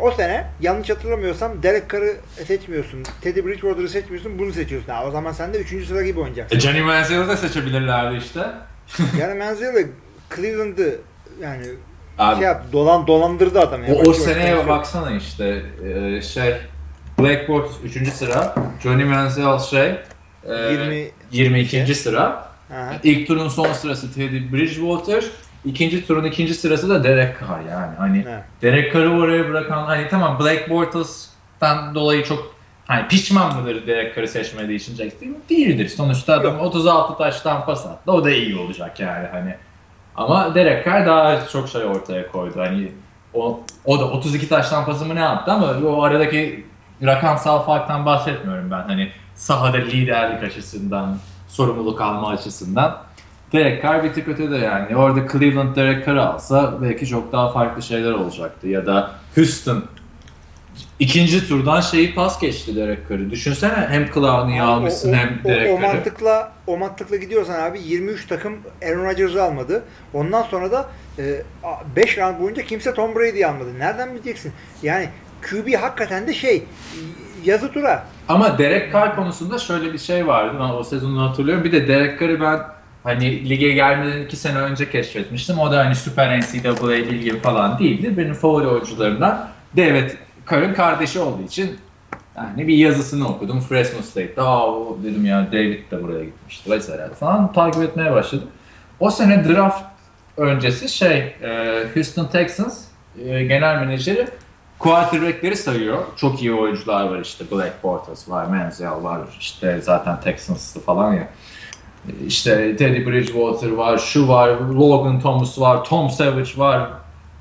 o sene yanlış hatırlamıyorsam Derek Carr'ı seçmiyorsun. Teddy Bridgewater'ı seçmiyorsun. Bunu seçiyorsun. Ha, o zaman sen de 3. sıra gibi oynayacaksın. E, Johnny Manziel'i de seçebilirlerdi işte. yani Manziel'le Cleveland'ı yani Abi, şey yap, dolan dolandırdı adam. ya. O, o şey seneye yok. baksana işte e, şey Black Bortles 3. sıra, Johnny Manziel şey, e, 20 22. sıra. Aha. İlk turun son sırası Teddy Bridgewater. İkinci turun ikinci sırası da Derek Carr yani. Hani Evet. Derek Carr'ı oraya bırakan hani tamam Blake Bortles'tan dolayı çok hani pişman mıdır Derek Carr'ı seçmediği için Jackson? Değildir. Sonuçta adam 36 taştan pas attı. O da iyi olacak yani hani. Ama Derek Carr daha çok şey ortaya koydu. Hani o, o da 32 taştan pasımı ne attı ama o aradaki rakamsal farktan bahsetmiyorum ben. Hani sahada liderlik açısından, sorumluluk alma açısından. Derek Carr bir tık ötede yani. Orada Cleveland Derek Carr'ı alsa belki çok daha farklı şeyler olacaktı. Ya da Houston ikinci turdan şeyi pas geçti Derek Carr'ı. Düşünsene hem Clowney'i almışsın o, hem o, Derek o Carr'ı. mantıkla o mantıkla gidiyorsan abi 23 takım Aaron Rodgers'ı almadı. Ondan sonra da 5 round boyunca kimse Tom Brady'yi almadı. Nereden bileceksin? Yani QB hakikaten de şey yazı tura. Ama Derek Carr konusunda şöyle bir şey vardı. Ben o sezonu hatırlıyorum. Bir de Derek Carr'ı ben hani lige gelmeden iki sene önce keşfetmiştim. O da hani süper NCAA bilgim falan değildi. Benim favori oyuncularımdan David Carr'ın kardeşi olduğu için yani bir yazısını okudum. Fresno State'de. Aa o dedim ya David de buraya gitmişti vesaire falan takip etmeye başladım. O sene draft öncesi şey e, Houston Texans e, genel menajeri quarterback'leri sayıyor. Çok iyi oyuncular var işte. Black Bortles var, Manziel var. işte zaten Texans'lı falan ya. İşte Teddy Bridgewater var, şu var, Logan Thomas var, Tom Savage var.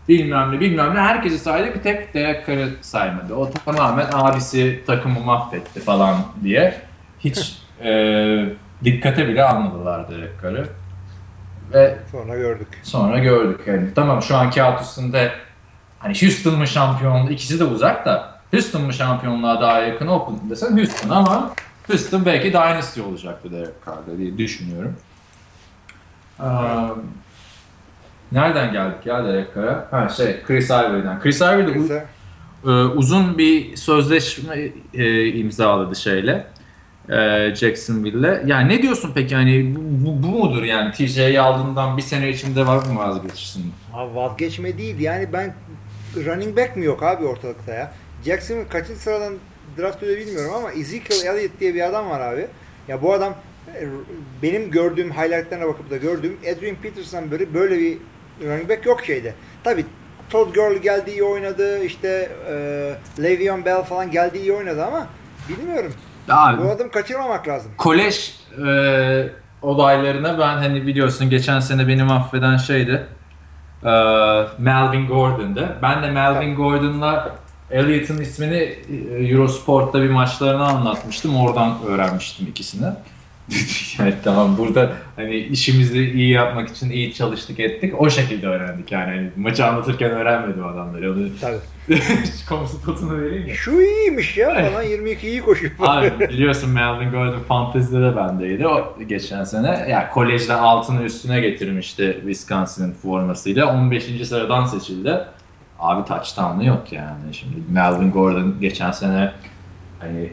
Bilmem ne bilmem ne. Herkesi saydı bir tek Derek Carr'ı saymadı. O tamamen abisi takımı mahvetti falan diye. Hiç e, dikkate bile almadılar Derek Carr'ı. Ve Sonra gördük. sonra gördük. Yani tamam şu an kağıt üstünde hani Houston mu şampiyonluğu ikisi de uzak da Houston mu şampiyonluğa daha yakın Oakland desen Houston ama Houston belki Dynasty olacaktı Derek Carr'da diye düşünüyorum. Ee, nereden geldik ya Derek Carr'a? Ha şey Chris Ivory'den. Chris Ivory de u- Yoksa e, uzun bir sözleşme e, imzaladı şeyle. e, Jacksonville'le. Yani ne diyorsun peki hani bu, bu, bu mudur yani TJ'yi aldığından bir sene içinde var mı vazgeçsin? Abi vazgeçme değil. Yani ben running back mi yok abi ortalıkta ya? Jackson kaçıncı sıradan draft ediyor bilmiyorum ama Ezekiel Elliott diye bir adam var abi. Ya bu adam e, benim gördüğüm highlightlarına bakıp da gördüğüm Adrian Peterson böyle böyle bir running back yok şeyde. Tabi Todd Gurley geldi iyi oynadı. işte e, Le'Veon Bell falan geldi iyi oynadı ama bilmiyorum. Abi, Bu adamı kaçırmamak lazım. kolej e, olaylarına ben hani biliyorsun geçen sene beni mahveden şeydi. e, Melvin Gordon'dı. Ben de Melvin Gordon'la Elliott'ın ismini e, Eurosport'ta bir maçlarını anlatmıştım. Oradan öğrenmiştim ikisini. evet tamam burada hani işimizi iyi yapmak için iyi çalıştık ettik. O şekilde öğrendik yani. Hani maçı anlatırken öğrenmedim adamları. Onu Tabii. kamu spotunu vereyim mi? Şu iyiymiş ya falan 22 iyi koşuyor. Abi biliyorsun Melvin Gordon fantezide de bendeydi o geçen sene. Ya yani kolejde altını üstüne getirmişti Wisconsin'in formasıyla. 15. sıradan seçildi. Abi touchdown'ı yok yani. Şimdi Melvin Gordon geçen sene hani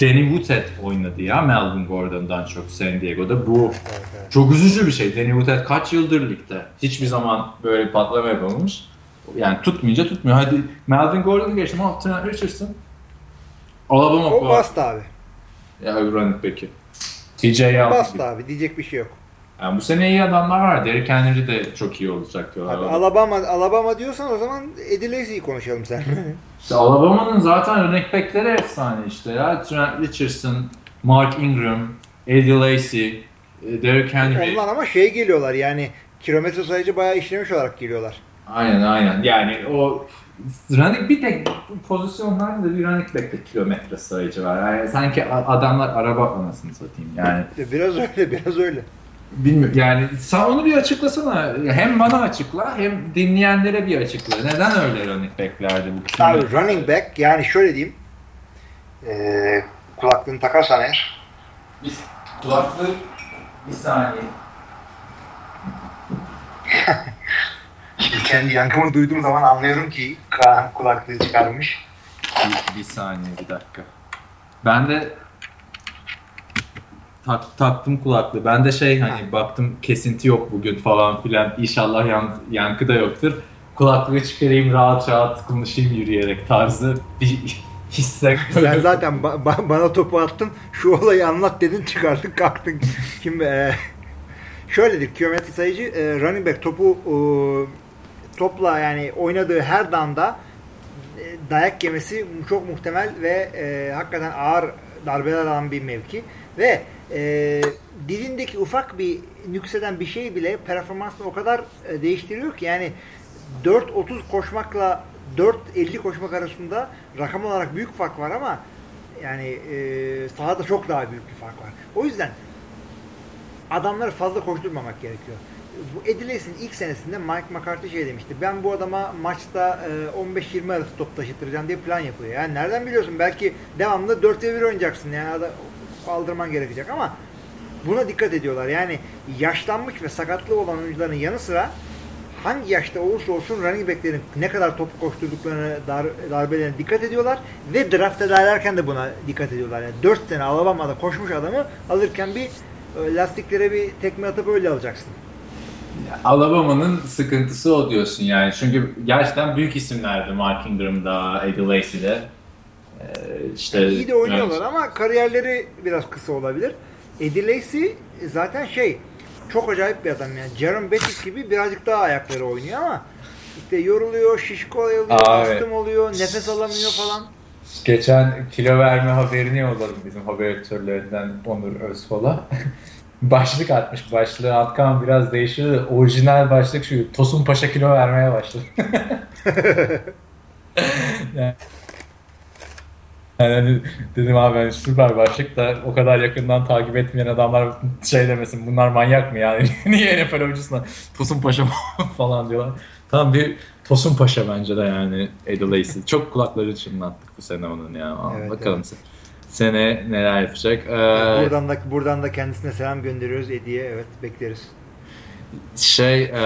Danny Woodhead oynadı ya Melvin Gordon'dan çok San Diego'da. Bu Evet, evet. çok üzücü bir şey. Danny Woodhead kaç yıldır ligde? Hiçbir zaman böyle bir patlama yapamamış. Yani tutmayınca tutmuyor. Hadi Melvin Gordon'u geçtim Trent Richardson Alabama O bastı abi. ya running back'i. TJ aldı. Bastı abi. Diyecek bir şey yok. Yani bu sene iyi adamlar var. Derrick Henry de çok iyi olacak diyorlar. Abi Alabama Alabama diyorsan o zaman Eddie Lacy'yi konuşalım sen. İşte Alabama'nın zaten running back'leri efsane işte ya. Trent Richardson, Mark Ingram, Eddie Lacy, e, Derrick Henry. Onlar ama şey geliyorlar yani kilometre sayıcı bayağı işlemiş olarak geliyorlar. Aynen aynen. Yani o running bir tek pozisyonlarda da bir running back'te kilometre sayıcı var. Yani sanki adamlar araba anasını satayım yani. Biraz öyle biraz öyle. Bilmiyorum yani sen onu bir açıklasana. Hem bana açıkla hem dinleyenlere bir açıkla. Neden öyle running back'lerdi bu? Abi running back yani şöyle diyeyim. Ee, kulaklığını takarsan eğer. Biz kulaklığı bir saniye. Kendi yankımı duyduğum zaman anlıyorum ki Kaan kulaklığı çıkarmış. Bir, bir saniye bir dakika. Ben de tak, taktım kulaklığı. Ben de şey hani baktım kesinti yok bugün falan filan. İnşallah yan, yankı da yoktur. Kulaklığı çıkarayım rahat rahat konuşayım yürüyerek tarzı bir hissettim. Sen zaten ba- ba- bana topu attın. Şu olayı anlat dedin çıkarttın kalktın. Şimdi e, şöyledir. Kilometre sayıcı e, running back topu e, topla yani oynadığı her danda e, dayak yemesi çok muhtemel ve e, hakikaten ağır darbeler alan bir mevki ve e, dilindeki ufak bir nükseden bir şey bile performansını o kadar e, değiştiriyor ki yani 4.30 koşmakla 4.50 koşmak arasında rakam olarak büyük fark var ama yani e, sahada çok daha büyük bir fark var. O yüzden adamları fazla koşturmamak gerekiyor. Bu Ediles'in ilk senesinde Mike McCarthy şey demişti. Ben bu adama maçta e, 15-20 arası top taşıtıracağım diye plan yapıyor. Yani nereden biliyorsun? Belki devamlı 4'e 1 oynayacaksın. Yani kaldırman gerekecek ama buna dikkat ediyorlar. Yani yaşlanmış ve sakatlığı olan oyuncuların yanı sıra hangi yaşta olursa olsun running backlerin ne kadar top koşturduklarını, dar, darbelerine dikkat ediyorlar ve draft ederlerken de buna dikkat ediyorlar. Yani 4 sene Alabama'da koşmuş adamı alırken bir e, lastiklere bir tekme atıp öyle alacaksın. Alabama'nın sıkıntısı o diyorsun yani. Çünkü gerçekten büyük isimlerdi Mark Ingram'da, Eddie Lacy'de. Ee, işte İyi de oynuyorlar ama kariyerleri biraz kısa olabilir. Eddie Lacy zaten şey çok acayip bir adam yani. Jaron Bettis gibi birazcık daha ayakları oynuyor ama işte yoruluyor, şişko oluyor, evet. astım oluyor, nefes alamıyor falan. Geçen kilo verme haberini yolladım bizim haber editörlerinden Onur Özfol'a. başlık atmış. Başlığı Atkan biraz değişiyor. Orijinal başlık şu. Tosun Paşa kilo vermeye başladı. yani, yani hani dedim abi hani süper başlık da o kadar yakından takip etmeyen adamlar şey demesin bunlar manyak mı yani niye NFL oyuncusuna Tosun Paşa falan diyorlar. Tam bir Tosun Paşa bence de yani Lacy. Çok kulakları çınlattık bu sene onun ya. Evet, Bakalım evet. sene neler yapacak. Ee, Buradan da buradan da kendisine selam gönderiyoruz Eddie'ye. Evet bekleriz. Şey e,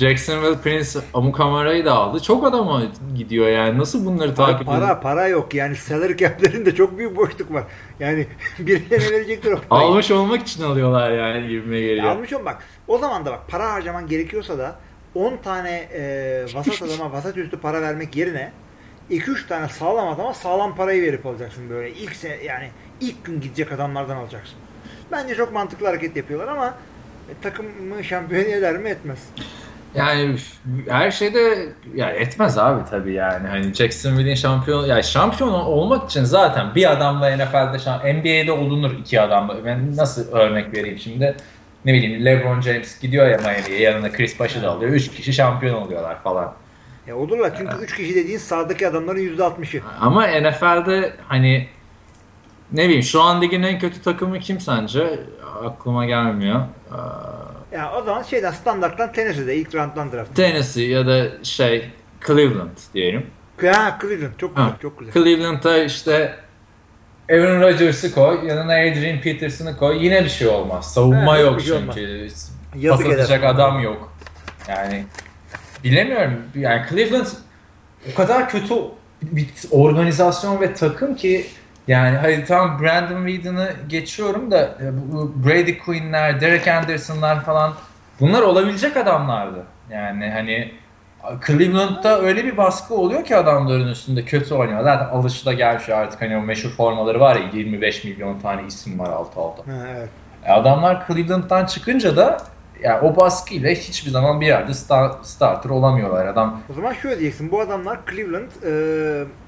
Jacksonville Prince Amukamara'yı da aldı. Çok adama gidiyor yani. Nasıl bunları Para, takip ediyor? para, para yok. Yani salary cap'lerinde çok büyük boşluk var. Yani birilerine verecekler o parayı. Almış olmak için alıyorlar yani gibime geliyor. Almış ol bak. O zaman da bak para harcaman gerekiyorsa da 10 tane e, vasat adama vasat üstü para vermek yerine 2-3 tane sağlam adama sağlam parayı verip alacaksın böyle. İlk yani ilk gün gidecek adamlardan alacaksın. Bence çok mantıklı hareket yapıyorlar ama e, takımı şampiyon eder mi etmez. Yani her şeyde ya etmez abi tabii yani. Hani Jacksonville'in şampiyon yani şampiyon olmak için zaten bir adamla NFL'de şamp- NBA'de olunur iki adamla. Ben nasıl örnek vereyim şimdi? Ne bileyim LeBron James gidiyor ya Miami'ye yanına Chris Bosh'ı da alıyor. Üç kişi şampiyon oluyorlar falan. E olurlar çünkü 3 kişi dediğin sahadaki adamların %60'ı. Ama NFL'de hani ne bileyim şu an ligin en kötü takımı kim sence? Aklıma gelmiyor. Ee, Ya o zaman şeyden standarttan Tennessee'de ilk round'dan draft. Tennessee ya da şey Cleveland diyelim. Ha Cleveland çok güzel Ha, çok güzel. Cleveland'a işte Aaron Rodgers'ı koy, yanına Adrian Peterson'ı koy. Yine bir şey olmaz. Savunma Ha, yok hiçbir şey çünkü. Yazık atacak adam yok. Yani bilemiyorum. Yani Cleveland o kadar kötü bir organizasyon ve takım ki yani hadi tam Brandon Whedon'ı geçiyorum da e, bu Brady Quinn'ler, Derek Anderson'lar falan bunlar olabilecek adamlardı. Yani hani Cleveland'da öyle bir baskı oluyor ki adamların üstünde kötü oynuyor. Zaten alışıda gelmiş artık hani o meşhur formaları var ya 25 milyon tane isim var alt alta. Evet. E adamlar Cleveland'dan çıkınca da yani o baskıyla hiçbir zaman bir yerde star, starter olamıyorlar. Adam O zaman şöyle diyeceksin. Bu adamlar Cleveland e,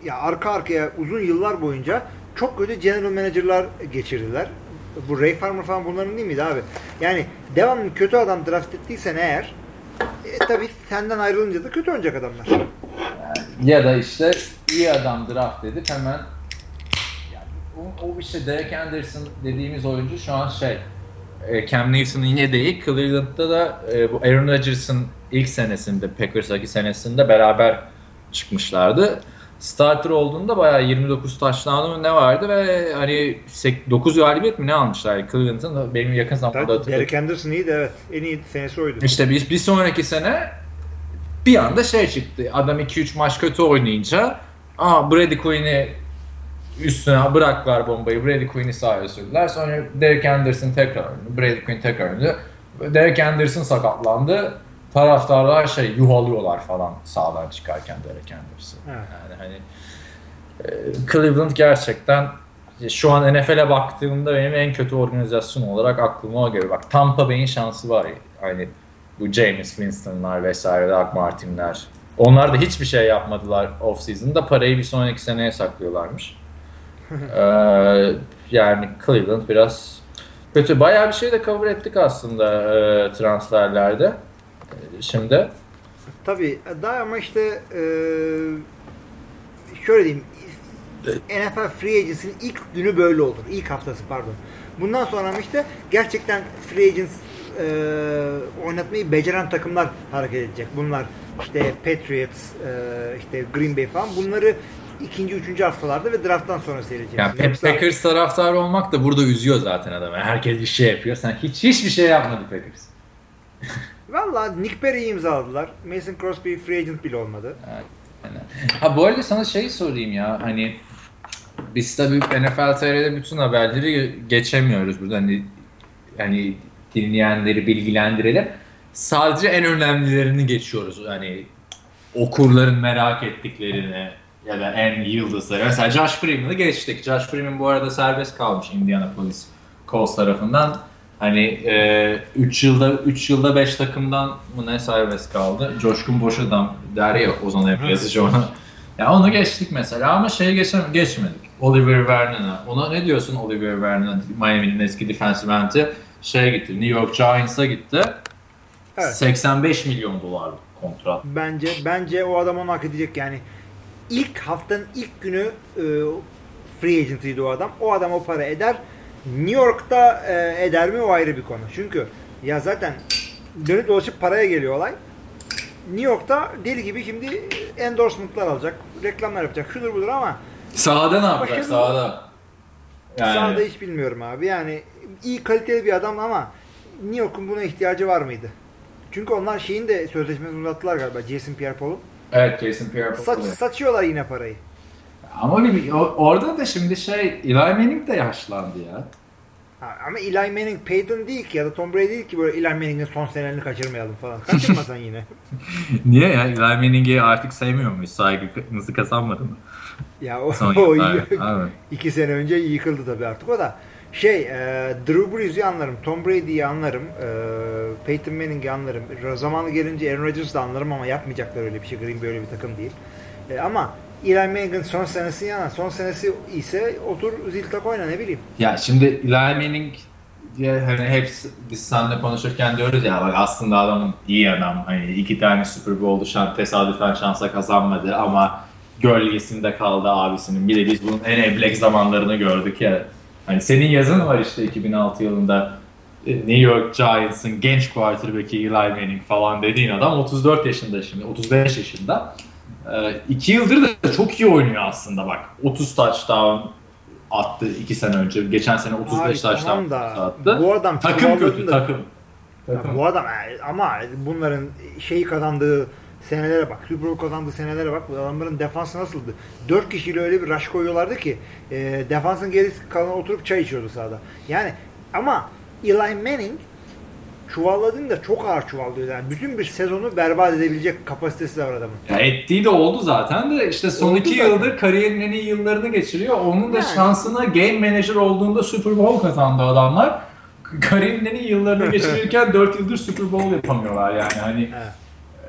ya arka arkaya uzun yıllar boyunca çok kötü general manager'lar geçirdiler. Bu Ray Farmer falan bunların değil miydi abi? Yani devamlı kötü adam draft ettiysen eğer e, tabii senden ayrılınca da kötü oynayacak adamlar. ya da işte iyi adam draft edip hemen yani o, o işte Derek Anderson dediğimiz oyuncu şu an şey e, Cam Newton'un yine değil Cleveland'da da e, bu Aaron Rodgers'ın ilk senesinde Packers'daki senesinde beraber çıkmışlardı. Starter olduğunda bayağı 29 touchdown'u mu ne vardı ve hani 9 galibiyet mi ne almışlar Cleveland'ın benim yakın zamanda hatırladığım. Derek Anderson iyiydi evet. En iyi senesi oydu. İşte bir, bir sonraki sene bir anda şey çıktı. Adam 2-3 maç kötü oynayınca Aa Brady Quinn'i üstüne bıraktılar bombayı. Brady Quinn'i sahaya sürdüler. Sonra Derek Anderson tekrar oynadı. Brady Quinn tekrar oynadı. Derek Anderson sakatlandı. Taraftarlar şey yuhalıyorlar falan sağdan çıkarken Derek Anderson. Evet. Yani hani e, Cleveland gerçekten şu an NFL'e baktığımda benim en kötü organizasyon olarak aklıma o geliyor. Bak Tampa Bay'in şansı var. Hani bu James Winston'lar vesaire, Doug Martin'ler. Onlar da hiçbir şey yapmadılar off season'da. Parayı bir sonraki seneye saklıyorlarmış. ee, yani Cleveland biraz kötü. Bayağı bir şey de cover ettik aslında e, transferlerde. Şimdi. Tabii daha ama işte e, şöyle diyeyim NFL Free Agency'nin ilk günü böyle olur. İlk haftası pardon. Bundan sonra işte gerçekten Free Agents e, oynatmayı beceren takımlar hareket edecek. Bunlar işte Patriots, e, işte Green Bay falan bunları ikinci, üçüncü haftalarda ve drafttan sonra seyredeceğiz. Yani Yoksa... Packers taraftarı olmak da burada üzüyor zaten adamı. Herkes bir şey yapıyor. Sen hiç hiçbir şey yapmadı Packers. Valla Nick Perry'i imzaladılar. Mason Crosby free agent bile olmadı. Evet. Ha bu arada sana şey sorayım ya hani biz tabii NFL TR'de bütün haberleri geçemiyoruz burada hani yani dinleyenleri bilgilendirelim. Sadece en önemlilerini geçiyoruz. Hani okurların merak ettiklerini ya da en yıldızları. Mesela Josh Freeman'ı geçtik. Josh Freeman bu arada serbest kalmış Indianapolis Colts tarafından. Hani 3 e, yılda 3 yılda 5 takımdan mı ne serbest kaldı. Coşkun boş adam der ya Ozan Emre yazıcı ona. Ya onu geçtik mesela ama şey geçem geçmedik. Oliver Vernon'a. Ona ne diyorsun Oliver Vernon? Miami'nin eski defensive end'i şeye gitti. New York Giants'a gitti. Evet. 85 milyon dolar kontrat. Bence bence o adam onu hak edecek yani. ilk haftanın ilk günü e, free agent'ıydı o adam. O adam o para eder. New York'ta e, eder mi o ayrı bir konu. Çünkü ya zaten dönüp dolaşıp paraya geliyor olay. New York'ta deli gibi şimdi endorsement'lar alacak, reklamlar yapacak, şudur budur ama Sahada ne yapacak başarılı, sahada? Yani. Sahada hiç bilmiyorum abi. Yani iyi kaliteli bir adam ama New York'un buna ihtiyacı var mıydı? Çünkü onlar şeyin de sözleşmesini uzattılar galiba Jason Pierre-Paul'un. Evet Jason Pierre-Paul. Saç, saçıyorlar yine parayı. Ama bir, orada da şimdi şey Eli Manning de yaşlandı ya. Ha, ama Eli Manning Peyton değil ki ya da Tom Brady değil ki böyle Eli Manning'in son senelerini kaçırmayalım falan. Kaçırmasan yine. Niye ya? Eli Manning'i artık sevmiyor muyuz? Saygınızı kazanmadı mı? Ya o, o iki sene önce yıkıldı tabii artık o da. Şey, e, Drew Brees'i anlarım, Tom Brady'yi anlarım, e, Peyton Manning'i anlarım. Zamanı gelince Aaron Rodgers'ı da anlarım ama yapmayacaklar öyle bir şey. Green Bay öyle bir takım değil. E, ama Eli Manning'in son senesi yana, son senesi ise otur zil tak oyna ne bileyim. Ya şimdi Eli Manning diye hani hep biz seninle konuşurken diyoruz ya bak aslında adamın iyi adam. Hani iki tane Super Bowl'du şan, tesadüfen şansa kazanmadı ama gölgesinde kaldı abisinin. Bir de biz bunun en eblek zamanlarını gördük ya. Hani senin yazın var işte 2006 yılında e, New York Giants'ın genç quarterback'i Eli Manning falan dediğin adam 34 yaşında şimdi, 35 yaşında. İki yıldır da çok iyi oynuyor aslında bak. 30 touchdown attı iki sene önce. Geçen sene 35 Abi, touchdown tamam da, attı. Bu adam takım kötü da, takım. takım. Bu adam ama bunların şeyi kazandığı senelere bak. Super Bowl kazandığı senelere bak. Bu adamların defansı nasıldı? Dört kişiyle öyle bir rush koyuyorlardı ki e, defansın gerisi kalan oturup çay içiyordu sahada. Yani ama Eli Manning çuvalladığında çok ağır çuvallıyor. Yani bütün bir sezonu berbat edebilecek kapasitesi de var adamın. Ya ettiği de oldu zaten de işte son oldu iki zaten. yıldır kariyerin en iyi yıllarını geçiriyor. Onun da yani. şansına game manager olduğunda Super Bowl kazandı adamlar. Kariyerin en iyi yıllarını geçirirken 4 yıldır Super Bowl yapamıyorlar yani. Hani evet.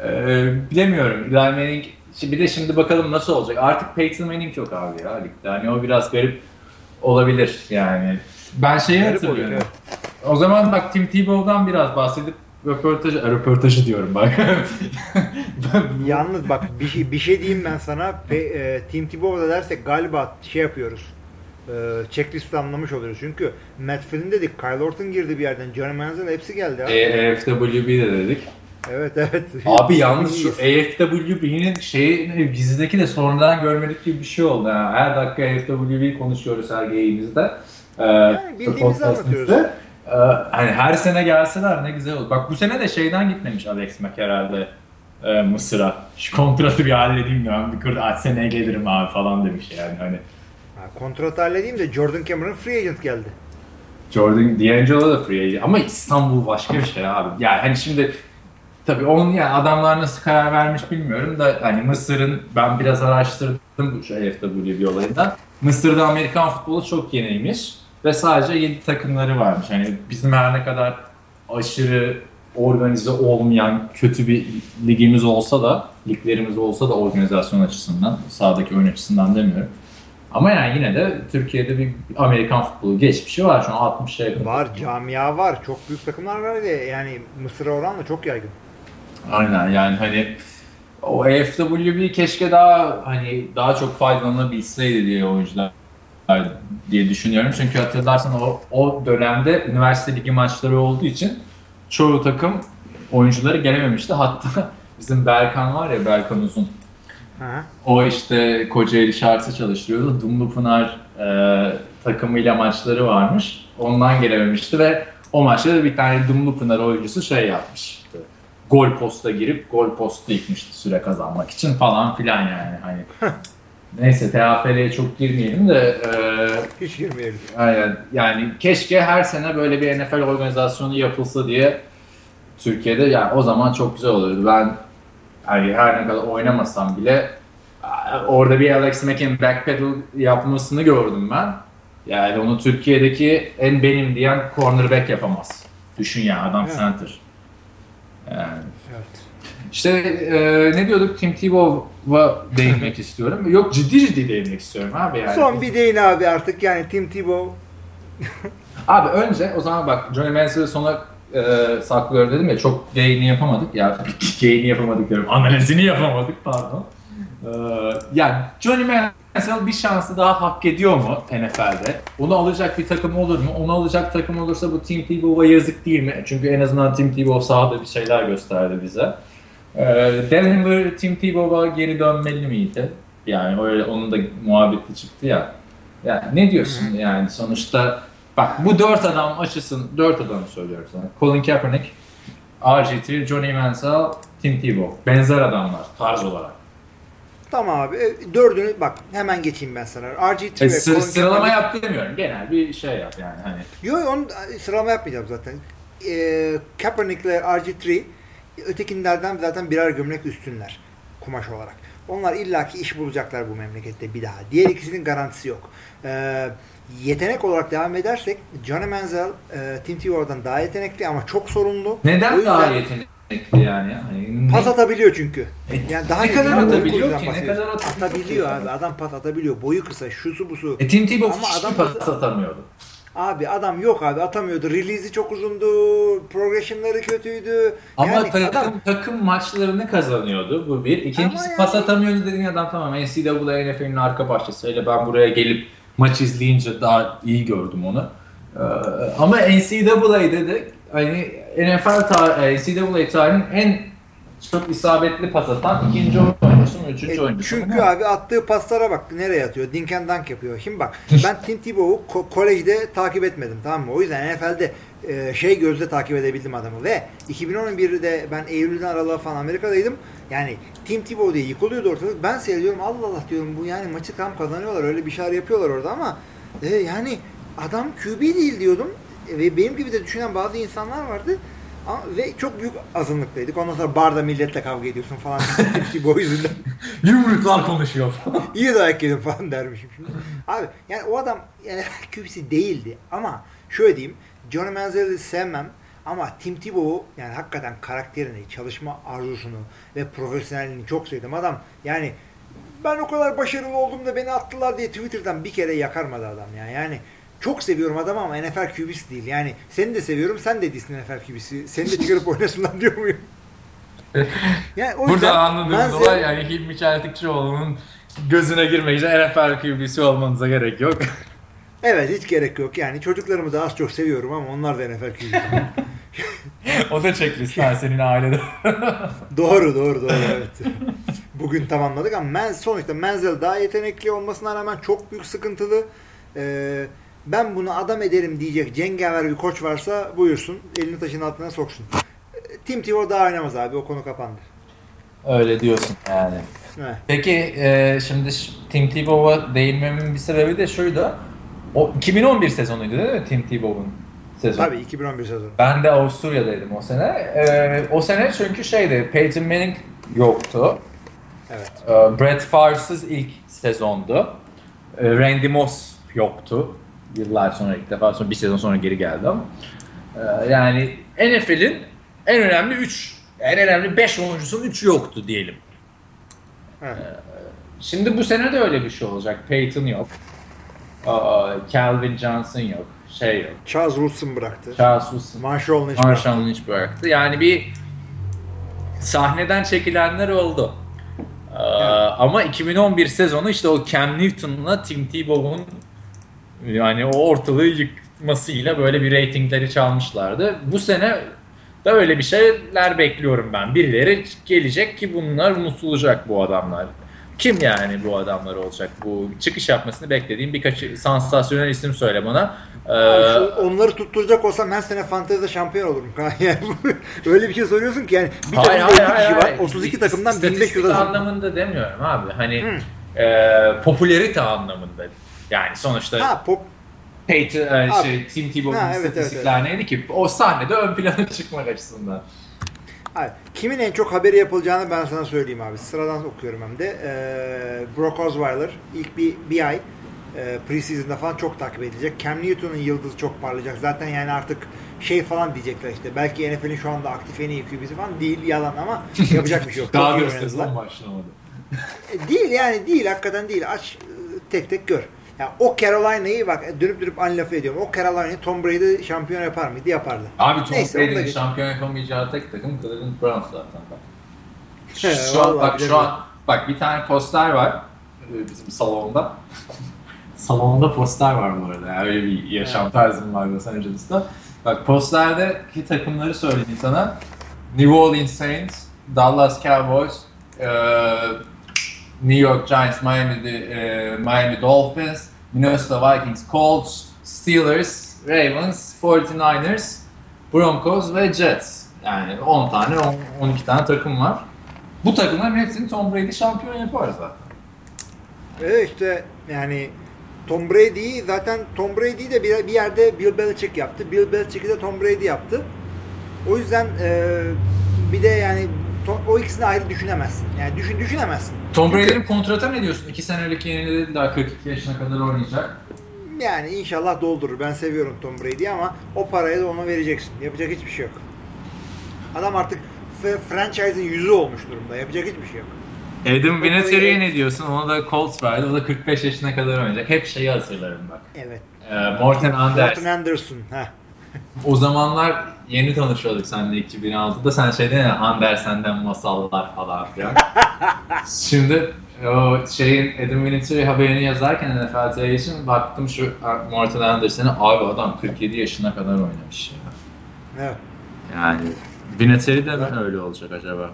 Ee, bilemiyorum. Eli Manning bir de şimdi bakalım nasıl olacak. Artık Peyton Manning yok abi ya ligde. Hani o biraz garip olabilir yani. Ben şeyi garip hatırlıyorum. Oluyor, O zaman bak Tim Tebow'dan biraz bahsedip röportajı, röportajı diyorum bak. Yalnız bak bir şey, bir şey diyeyim ben sana. Pe, e, Tim Tebow'da dersek galiba şey yapıyoruz. E, checklist anlamış oluyoruz. Çünkü Matt Flynn dedik. Kyle Orton girdi bir yerden. Johnny Manziel hepsi geldi. Abi. E, FWB de dedik. Evet evet. Abi yalnız şu AFWB'nin şeyi bizdeki de sonradan görmedik gibi bir şey oldu. Yani her dakika AFWB konuşuyoruz her yayınımızda. Ee, yani bildiğimizi anlatıyoruz. Ee, hani her sene gelseler ne güzel olur. Bak bu sene de şeyden gitmemiş Alex Mack herhalde e, Mısır'a. Şu kontratı bir halledeyim de ben bir kır aç seneye gelirim abi falan demiş yani hani. Ha, kontratı halledeyim de Jordan Cameron free agent geldi. Jordan D'Angelo da free agent ama İstanbul başka bir şey abi. Yani hani şimdi Tabii onun yani adamlar nasıl karar vermiş bilmiyorum da hani Mısır'ın ben biraz araştırdım bu şu AFWB olayından. Mısır'da Amerikan futbolu çok yeniymiş ve sadece 7 takımları varmış. Hani bizim her ne kadar aşırı organize olmayan kötü bir ligimiz olsa da, liglerimiz olsa da organizasyon açısından, sahadaki oyun açısından demiyorum. Ama yani yine de Türkiye'de bir Amerikan futbolu geçmişi var şu an 60'a yakın. Var, camia var. Çok büyük takımlar var ve yani Mısır'a oranla çok yaygın. Aynen yani hani o AFWB keşke daha hani daha çok faydalanabilseydi diye oyuncular diye düşünüyorum. Çünkü hatırlarsan o, o dönemde üniversite ligi maçları olduğu için çoğu takım oyuncuları gelememişti. Hatta bizim Berkan var ya Berkan Uzun. Hı. O işte Kocaeli Şart'ı çalıştırıyordu. Dumlupınar e, takımıyla maçları varmış. Ondan gelememişti ve o maçta da bir tane Dumlupınar oyuncusu şey yapmış. Gol posta girip gol postu yıkmıştı süre kazanmak için falan filan yani. Hani Neyse TFL'ye çok girmeyelim de e, Hiç girmeyelim. aynen, yani keşke her sene böyle bir NFL organizasyonu yapılsa diye Türkiye'de yani o zaman çok güzel olurdu. Ben hani her ne kadar oynamasam bile orada bir Alex Mack'in backpedal yapmasını gördüm ben. Yani onu Türkiye'deki en benim diyen cornerback yapamaz. Düşün ya adam Evet. center. Yani Evet. İşte e, ne diyorduk Tim Tebow'a değinmek istiyorum. Yok ciddi ciddi değinmek istiyorum abi yani. Son bir değin abi artık yani Tim Tebow Abi önce o zaman bak Johnny Mansell'ı sona e, saklıyor dedim ya çok gayini yapamadık ya gayini yapamadık diyorum analizini yapamadık pardon. E, yani Johnny Mansell bir şansı daha hak ediyor mu NFL'de? Onu alacak bir takım olur mu? Onu alacak takım olursa bu Tim Tebow'a yazık değil mi? Çünkü en azından Tim Tebow sahada bir şeyler gösterdi bize. E, Denver Tim Tebow'a geri dönmeli miydi? Yani öyle onun da muhabbeti çıktı ya. Yani ne diyorsun yani sonuçta bak bu dört adam açısın dört adamı söylüyorum sana. Colin Kaepernick, RG3, Johnny Manziel, Tim Tebow. Benzer adamlar tarz olarak. Tamam abi. E, Dördünü bak hemen geçeyim ben sana. RG3 E, ve sı- Colin sıralama yap demiyorum. Genel bir şey yap yani hani. Yok yok, onu sıralama yapmayacağım zaten. E, Kaepernick ile RG3 ötekilerden zaten birer gömlek üstünler kumaş olarak. Onlar illaki iş bulacaklar bu memlekette bir daha. Diğer ikisinin garantisi yok. E, yetenek olarak devam edersek Johnny Manziel e, Tim Tebow'dan daha yetenekli ama çok sorunlu. O Neden yüzden daha yetenekli yani? Hani Pas atabiliyor çünkü. E, Yani daha ne kadar atabiliyor ki? Ne kadar atabiliyor atabiliyor abi. Adam pas atabiliyor. Boyu kısa, şusu busu. E, Tim Tebow Ama hiç adam- pas atamıyordu. Abi adam yok abi atamıyordu. Release'i çok uzundu. Progression'ları kötüydü. Ama yani takım, adam takım maçlarını kazanıyordu bu bir. İkincisi Ama pas yani- atamıyordu dediğin adam tamam NCAA NFL'in arka bahçesi. Öyle ben buraya gelip maç izleyince daha iyi gördüm onu. Ee, ama NCAA'de de hani NFL tar NCAA tarihinin en çok isabetli pas atan ikinci oyuncusu mu, üçüncü e, oyuncusu mu? çünkü abi attığı paslara bak nereye atıyor. Dink and dunk yapıyor. Şimdi bak ben Tim Tebow'u ko- kolejde takip etmedim tamam mı? O yüzden NFL'de e, şey gözle takip edebildim adamı ve 2011'de ben Eylül'den aralığa falan Amerika'daydım. Yani Tim Tebow diye yıkılıyordu ortalık. Ben seyrediyorum Allah Allah diyorum bu yani maçı tam kazanıyorlar. Öyle bir şeyler yapıyorlar orada ama e, yani adam QB değil diyordum. E, ve benim gibi de düşünen bazı insanlar vardı. Ve çok büyük azınlıktaydık. Ondan sonra barda milletle kavga ediyorsun falan. Tim Tebow yüzünden. Yumruklar konuşuyor İyi dayak yedim falan dermişim şimdi. Abi yani o adam yani QB'si değildi ama şöyle diyeyim Johnny Manziel'i sevmem ama Tim Tebow'u yani hakikaten karakterini, çalışma arzusunu ve profesyonelliğini çok sevdim. Adam yani ben o kadar başarılı oldum da beni attılar diye Twitter'dan bir kere yakarmadı adam ya. Yani çok seviyorum adamı ama NFL QB'si değil. Yani seni de seviyorum, sen de değilsin NFL QB'si. Seni de çıkarıp oynasınlar diyor muyum? Yani o Burada anladığımız olay yani Hilmi Çeltikçioğlu'nun gözüne girmek için NFL QB'si olmanıza gerek yok. Evet hiç gerek yok yani çocuklarımı da az çok seviyorum ama onlar da NFL QB'si. o da checklist ha senin ailede. doğru doğru doğru evet. Bugün tamamladık ama Men, sonuçta Menzel daha yetenekli olmasına rağmen çok büyük sıkıntılı. Ee, ben bunu adam ederim diyecek cengaver bir koç varsa buyursun elini taşın altına soksun. Tim Tebow daha oynamaz abi o konu kapandı. Öyle diyorsun yani. Evet. Peki e, şimdi Tim Tebow'a değinmemin bir sebebi de şuydu. O 2011 sezonuydu değil mi Tim Tebow'un sezonu? Tabii 2011 sezonu. Ben de Avusturya'daydım o sene. E, o sene çünkü şeydi Peyton Manning yoktu. Evet. Ee, Brett Favre'sız ilk sezondu. Ee, Randy Moss yoktu. Yıllar sonra ilk defa sonra bir sezon sonra geri geldi ama. Ee, yani NFL'in en önemli 3 en önemli 5 oyuncusunun 3'ü yoktu diyelim. Evet. Şimdi bu sene de öyle bir şey olacak. Peyton yok. Calvin Johnson yok. Şey yok. Charles Woodson bıraktı. Charles Wilson. Marshall Lynch bıraktı. Marshall Lynch bıraktı. Yani bir sahneden çekilenler oldu. Ee, Ama 2011 sezonu işte o Cam Newton'la Tim Tebow'un yani o ortalığı yıkmasıyla böyle bir reytingleri çalmışlardı. Bu sene da öyle bir şeyler bekliyorum ben. Birileri gelecek ki bunlar unutulacak bu adamlar. Kim yani bu adamlar olacak? Bu çıkış yapmasını beklediğim birkaç sansasyonel isim söyle bana. Ee, Abi onları tutturacak olsam her sene fantezide şampiyon olurum. Yani öyle bir şey soruyorsun ki yani bir Hayır, takımda hayır, 50 kişi hayır, var. hayır. 32 takımdan İstatistik 1500 adam. anlamında demiyorum abi. Hani e, popülerite anlamında. Yani sonuçta Ha pop Peyton, e, Abi. şey, Tim Tebow'un Ha, evet, istatistikler neydi ki? O sahnede ön plana çıkmak açısından. Hayır. Kimin en çok haberi yapılacağını ben sana söyleyeyim abi. Sıradan okuyorum hem de. Ee, Brock Osweiler ilk bir, bir ay e, preseason'da falan çok takip edilecek. Cam Newton'un yıldızı çok parlayacak. Zaten yani artık şey falan diyecekler işte. Belki NFL'in şu anda aktif en iyi QB'si falan değil yalan ama yapacak bir şey yok. Daha sezon başlamadı. E, Değil yani değil hakikaten değil. Aç e, tek tek gör. Ya o Carolina'yı bak dönüp dönüp aynı lafı ediyorum. O Carolina'yı Tom Brady şampiyon yapar mıydı? Yapardı. Abi Tom Neyse, Brady'nin şampiyon yapamayacağı tek takım Cleveland Browns zaten bak. Şu an, bak şu an bak bir tane poster var e, bizim salonda. Salonda poster var bu arada. Yani öyle bir yaşam tarzım var Los Angeles'ta. Bak posterdeki takımları söyleyeyim sana. New Orleans Saints, Dallas Cowboys, e, New York Giants, Miami, e, Miami Dolphins, Minnesota Vikings, Colts, Steelers, Ravens, 49ers, Broncos ve Jets. Yani 10 tane, 10 12 tane takım var. Bu takımların hepsini Tom Brady şampiyon yapar zaten. Evet işte yani Tom Brady'yi zaten Tom Brady'yi de bir, bir yerde Bill Belichick yaptı. Bill Belichick'i de Tom Brady yaptı. O yüzden e, bir de yani o ikisini ayrı düşünemezsin. Yani düşün düşünemezsin. Tom Brady'nin kontratı ne diyorsun? 2 senelik yenilediler 42 yaşına kadar oynayacak. Yani inşallah doldurur. Ben seviyorum Tom Brady'yi ama o parayı da ona vereceksin. Yapacak hiçbir şey yok. Adam artık franchise'in yüzü olmuş durumda. Yapacak hiçbir şey yok. Adam Vinatieri'ye Vinatieri- ne diyorsun? Ona da Colts verdi. O da 45 yaşına kadar oynayacak. Hep şeyi hatırlarım bak. Evet. Ee, Morten Anders. Morton Anderson. Heh. O zamanlar yeni tanışıyorduk seninle 2006'da. Sen şey dedin ya Andersen'den masallar falan filan. Şimdi o şeyin Adam Vinatieri haberini yazarken NFL için baktım şu Morten Andersen'e abi adam 47 yaşına kadar oynamış ya. Evet. Yani Vinatieri de mi öyle olacak acaba?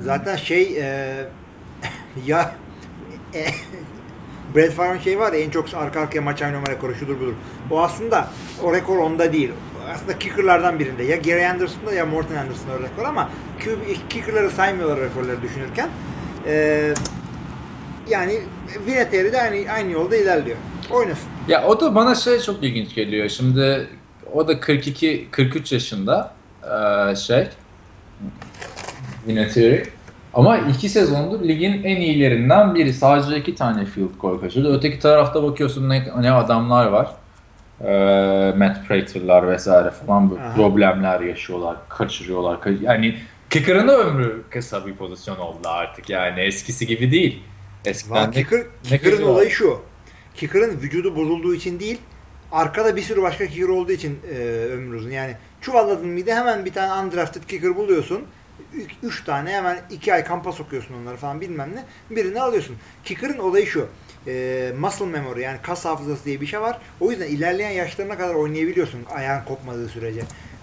Zaten şey e, ya e, Brett Favre'ın şey var ya en çok arka arkaya maç oynama rekoru şudur budur. O aslında o rekor onda değil. Aslında kickerlardan birinde. Ya Gary Anderson'da ya Morton Anderson'da o rekor ama kickerları saymıyorlar rekorları düşünürken. E, yani Vinatieri de aynı, aynı yolda ilerliyor. Oynasın. Ya o da bana şey çok ilginç geliyor. Şimdi o da 42 43 yaşında eee, şey Vinatieri. Ama iki sezondur ligin en iyilerinden biri. Sadece iki tane field goal kaçırdı. Öteki tarafta bakıyorsun ne, ne adamlar var. Eee Matt Prater'lar vesaire falan bu Aha. problemler yaşıyorlar. Kaçırıyorlar. Ka- Yani kicker'ın da ömrü kısa bir pozisyon oldu artık. Yani eskisi gibi değil. Eskiden kicker, kicker'ın olayı şu. Kicker'ın vücudu bozulduğu için değil, arkada bir sürü başka kicker olduğu için e, ömrü uzun. Yani çuvalladın mıydı hemen bir tane undrafted kicker buluyorsun. Üç, üç tane hemen iki ay kampa sokuyorsun onları falan bilmem ne. Birini alıyorsun. Kicker'ın olayı şu. E, muscle memory yani kas hafızası diye bir şey var. O yüzden ilerleyen yaşlarına kadar oynayabiliyorsun ayağın kopmadığı sürece.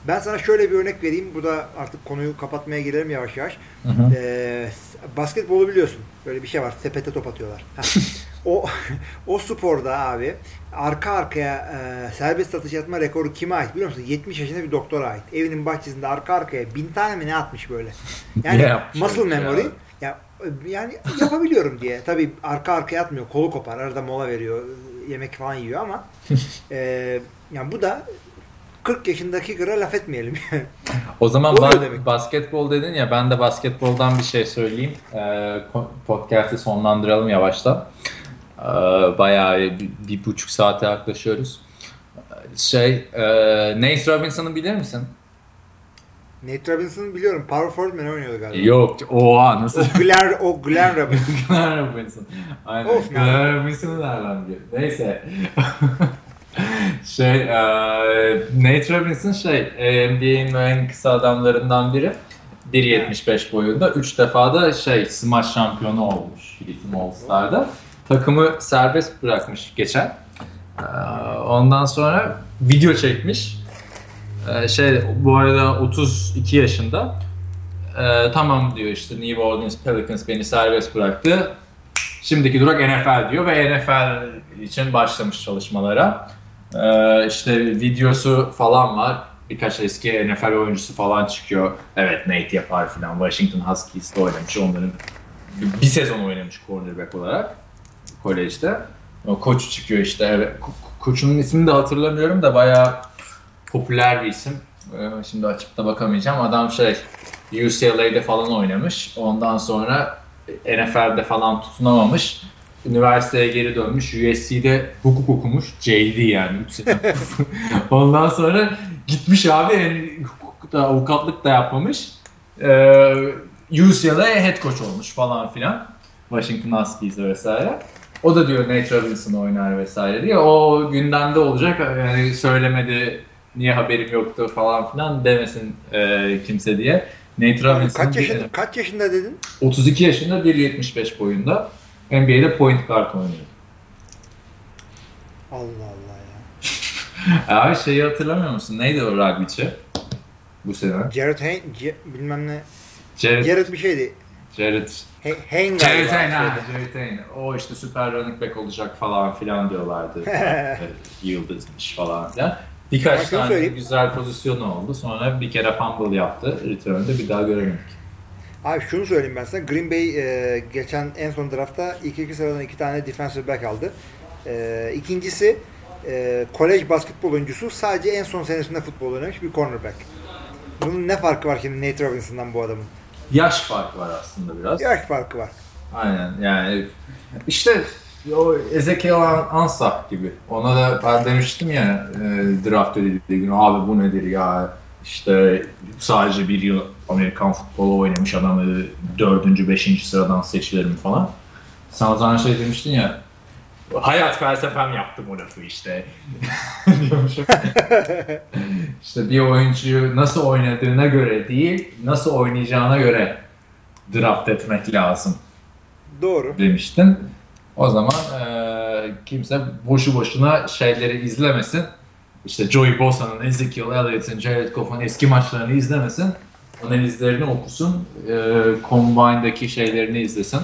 Ben sana şöyle bir örnek vereyim. Bu da artık konuyu kapatmaya gelelim yavaş yavaş. Hı hı. Ee, basketbolu biliyorsun. Böyle bir şey var. Sepete top atıyorlar. O o sporda abi arka arkaya e, serbest atış atma rekoru kime ait biliyor musun? 70 yaşında bir doktora ait. Evinin bahçesinde arka arkaya bin tane mi ne atmış böyle. Yani muscle memory ya? ya yani yapabiliyorum diye. Tabii arka arkaya atmıyor. Kolu kopar. Arada mola veriyor. Yemek falan yiyor ama e, yani bu da 40 yaşındaki kicker'a laf etmeyelim. O zaman ba- demek. basketbol dedin ya ben de basketboldan bir şey söyleyeyim. Ee, podcast'i sonlandıralım yavaştan. Ee, bayağı bir, bir buçuk saate yaklaşıyoruz. Şey, e, Nate Robinson'ı bilir misin? Nate Robinson'ı biliyorum. Power forward mi ne oynuyordu galiba? Yok. Oha nasıl? O Glenn, o Glenn Robinson. Glenn Robinson. Aynen. Of, Glenn Robinson'ı nereden biliyor? Neyse. şey, e, Nate Robinson şey, NBA'in en kısa adamlarından biri. 1.75 boyunda. 3 defa da şey, smash şampiyonu olmuş Hilton All-Star'da. Takımı serbest bırakmış geçen. Ondan sonra video çekmiş. E, şey, bu arada 32 yaşında. Ee, tamam diyor işte New Orleans Pelicans beni serbest bıraktı. Şimdiki durak NFL diyor ve NFL için başlamış çalışmalara. Ee, işte videosu falan var. Birkaç eski NFL oyuncusu falan çıkıyor. Evet Nate yapar falan. Washington Huskies'te oynamış. Onların bir sezon oynamış cornerback olarak kolejde. O koç çıkıyor işte. Evet. Ko- koçunun ismini de hatırlamıyorum da bayağı popüler bir isim. Ee, Şimdi açıp da bakamayacağım. Adam şey UCLA'de falan oynamış. Ondan sonra NFL'de falan tutunamamış. Üniversiteye geri dönmüş. USC'de hukuk okumuş. JD yani. Ondan sonra gitmiş abi yani hukukta avukatlık da yapmamış. Ee, UCLA'ya head coach olmuş falan filan. Washington Huskies'e vesaire. O da diyor Nate Robinson oynar vesaire diye. O gündemde olacak. Yani söylemedi niye haberim yoktu falan filan demesin e, kimse diye. Nate Robinson kaç bir- yaşında, kaç yaşında dedin? 32 yaşında 1.75 boyunda. NBA'de point guard oynuyor. Allah Allah ya. Abi şeyi hatırlamıyor musun? Neydi o rugbyçi? Bu sene. Jared Hain, Ce- bilmem ne. Jared. Jared bir şeydi. Jared. He- Hain Jared. Hayne. ha. Jared Hayne. O işte süper running back olacak falan filan diyorlardı. Yıldızmış falan filan. Birkaç şunu tane söyleyeyim. güzel pozisyonu oldu. Sonra bir kere fumble yaptı. Return'de bir daha göremedik. Abi şunu söyleyeyim ben sana. Green Bay e, geçen en son draftta ilk iki sıradan iki tane defensive back aldı. E, ikincisi e, kolej basketbol oyuncusu sadece en son senesinde futbol oynamış bir cornerback. Bunun ne farkı var şimdi Nate Robinson'dan bu adamın? Yaş farkı var aslında biraz. Yaş farkı var. Aynen yani işte o Ezekiel Ansah gibi. Ona da ben demiştim ya e, draft edildiği gün abi bu nedir ya işte sadece bir yıl Amerikan futbolu oynamış adamı dördüncü, beşinci sıradan seçilir mi falan. Sen o zaman şey demiştin ya hayat felsefem yaptım o lafı işte. İşte bir oyuncuyu nasıl oynadığına göre değil, nasıl oynayacağına göre draft etmek lazım Doğru. demiştin. O zaman eee, kimse boşu boşuna şeyleri izlemesin. İşte Joey Bosa'nın, Ezekiel Elliott'ın, Jared Goff'un eski maçlarını izlemesin. Analizlerini okusun. Eee Combine'daki şeylerini izlesin.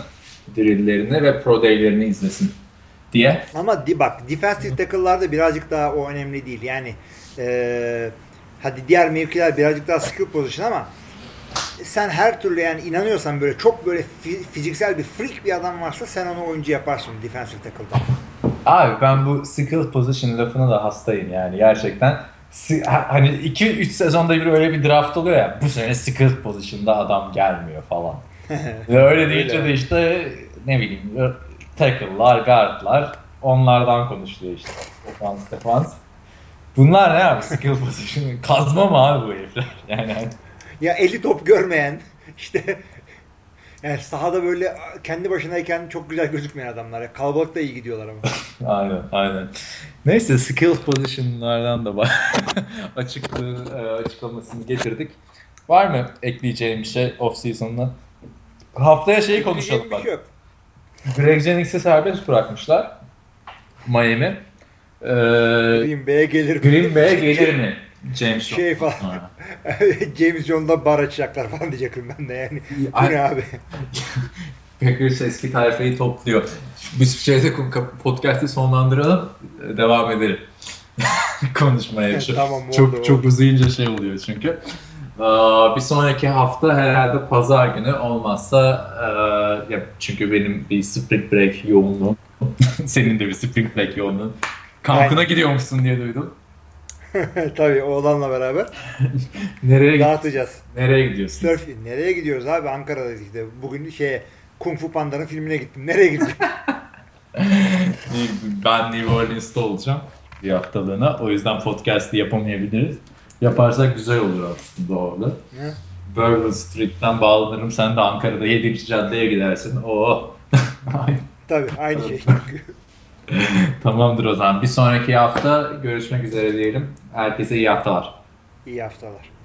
Drill'lerini ve Pro Day'lerini izlesin diye. Ama di, bak defensive tackle'larda birazcık daha o önemli değil. Yani e, hadi diğer mevkiler birazcık daha skill position ama sen her türlü yani inanıyorsan böyle çok böyle fi- fiziksel bir freak bir adam varsa sen onu oyuncu yaparsın defensive tackle'da. Abi ben bu skill position lafına da hastayım yani gerçekten. Hani 2-3 sezonda bir öyle bir draft oluyor ya bu sene skill position'da adam gelmiyor falan. Ve öyle deyince Öyle. de işte ne bileyim tackle'lar, guard'lar onlardan konuşuluyor işte. Defans, defans. Bunlar ne abi skill position? Kazma mı abi bu herifler? Yani hani Ya eli top görmeyen işte yani sahada böyle kendi başınayken çok güzel gözükmeyen adamlar. Ya, kalabalıkta iyi gidiyorlar ama. Aynen, aynen. Neyse skill position'lardan da açıklığı, e, açıklamasını getirdik. Var mı ekleyeceğim bir şey off season'da? Haftaya şeyi konuşalım bak. şey. Greg Jennings'i serbest bırakmışlar. Miami. Ee, Green Bay'e gelir mi? Green Bay'e gelir mi? James. Şey falan. James Jones'da bar açacaklar falan diyecektim ben de yani. Bu ne abi? Packers eski tayfayı topluyor. Biz şeyde podcast'i sonlandıralım. Devam edelim. Konuşmaya. Şu- Tamam, oldu, çok oldu. çok uzayınca şey oluyor çünkü. Bir sonraki hafta herhalde pazar günü olmazsa çünkü benim bir spring break yoğunluğum senin de bir spring break yoğunluğun kampına gidiyormuşsun diye duydum. Tabii oğlanla beraber Nereye dağıtacağız. nereye gidiyorsun? Surf nereye gidiyoruz abi? Ankara'dayız işte. Bugün şeye Kung Fu Panda'nın filmine gittim. Nereye gittim? ben New Orleans'ta olacağım bir haftalığına. O yüzden podcast'i yapamayabiliriz. Yaparsak güzel olur aslında orada. Bourbon Street'ten bağlanırım. Sen de Ankara'da 7. caddeye gidersin. Oo. Tabii aynı şey. Tamamdır o zaman. Bir sonraki hafta görüşmek üzere diyelim. Herkese iyi haftalar. İyi haftalar.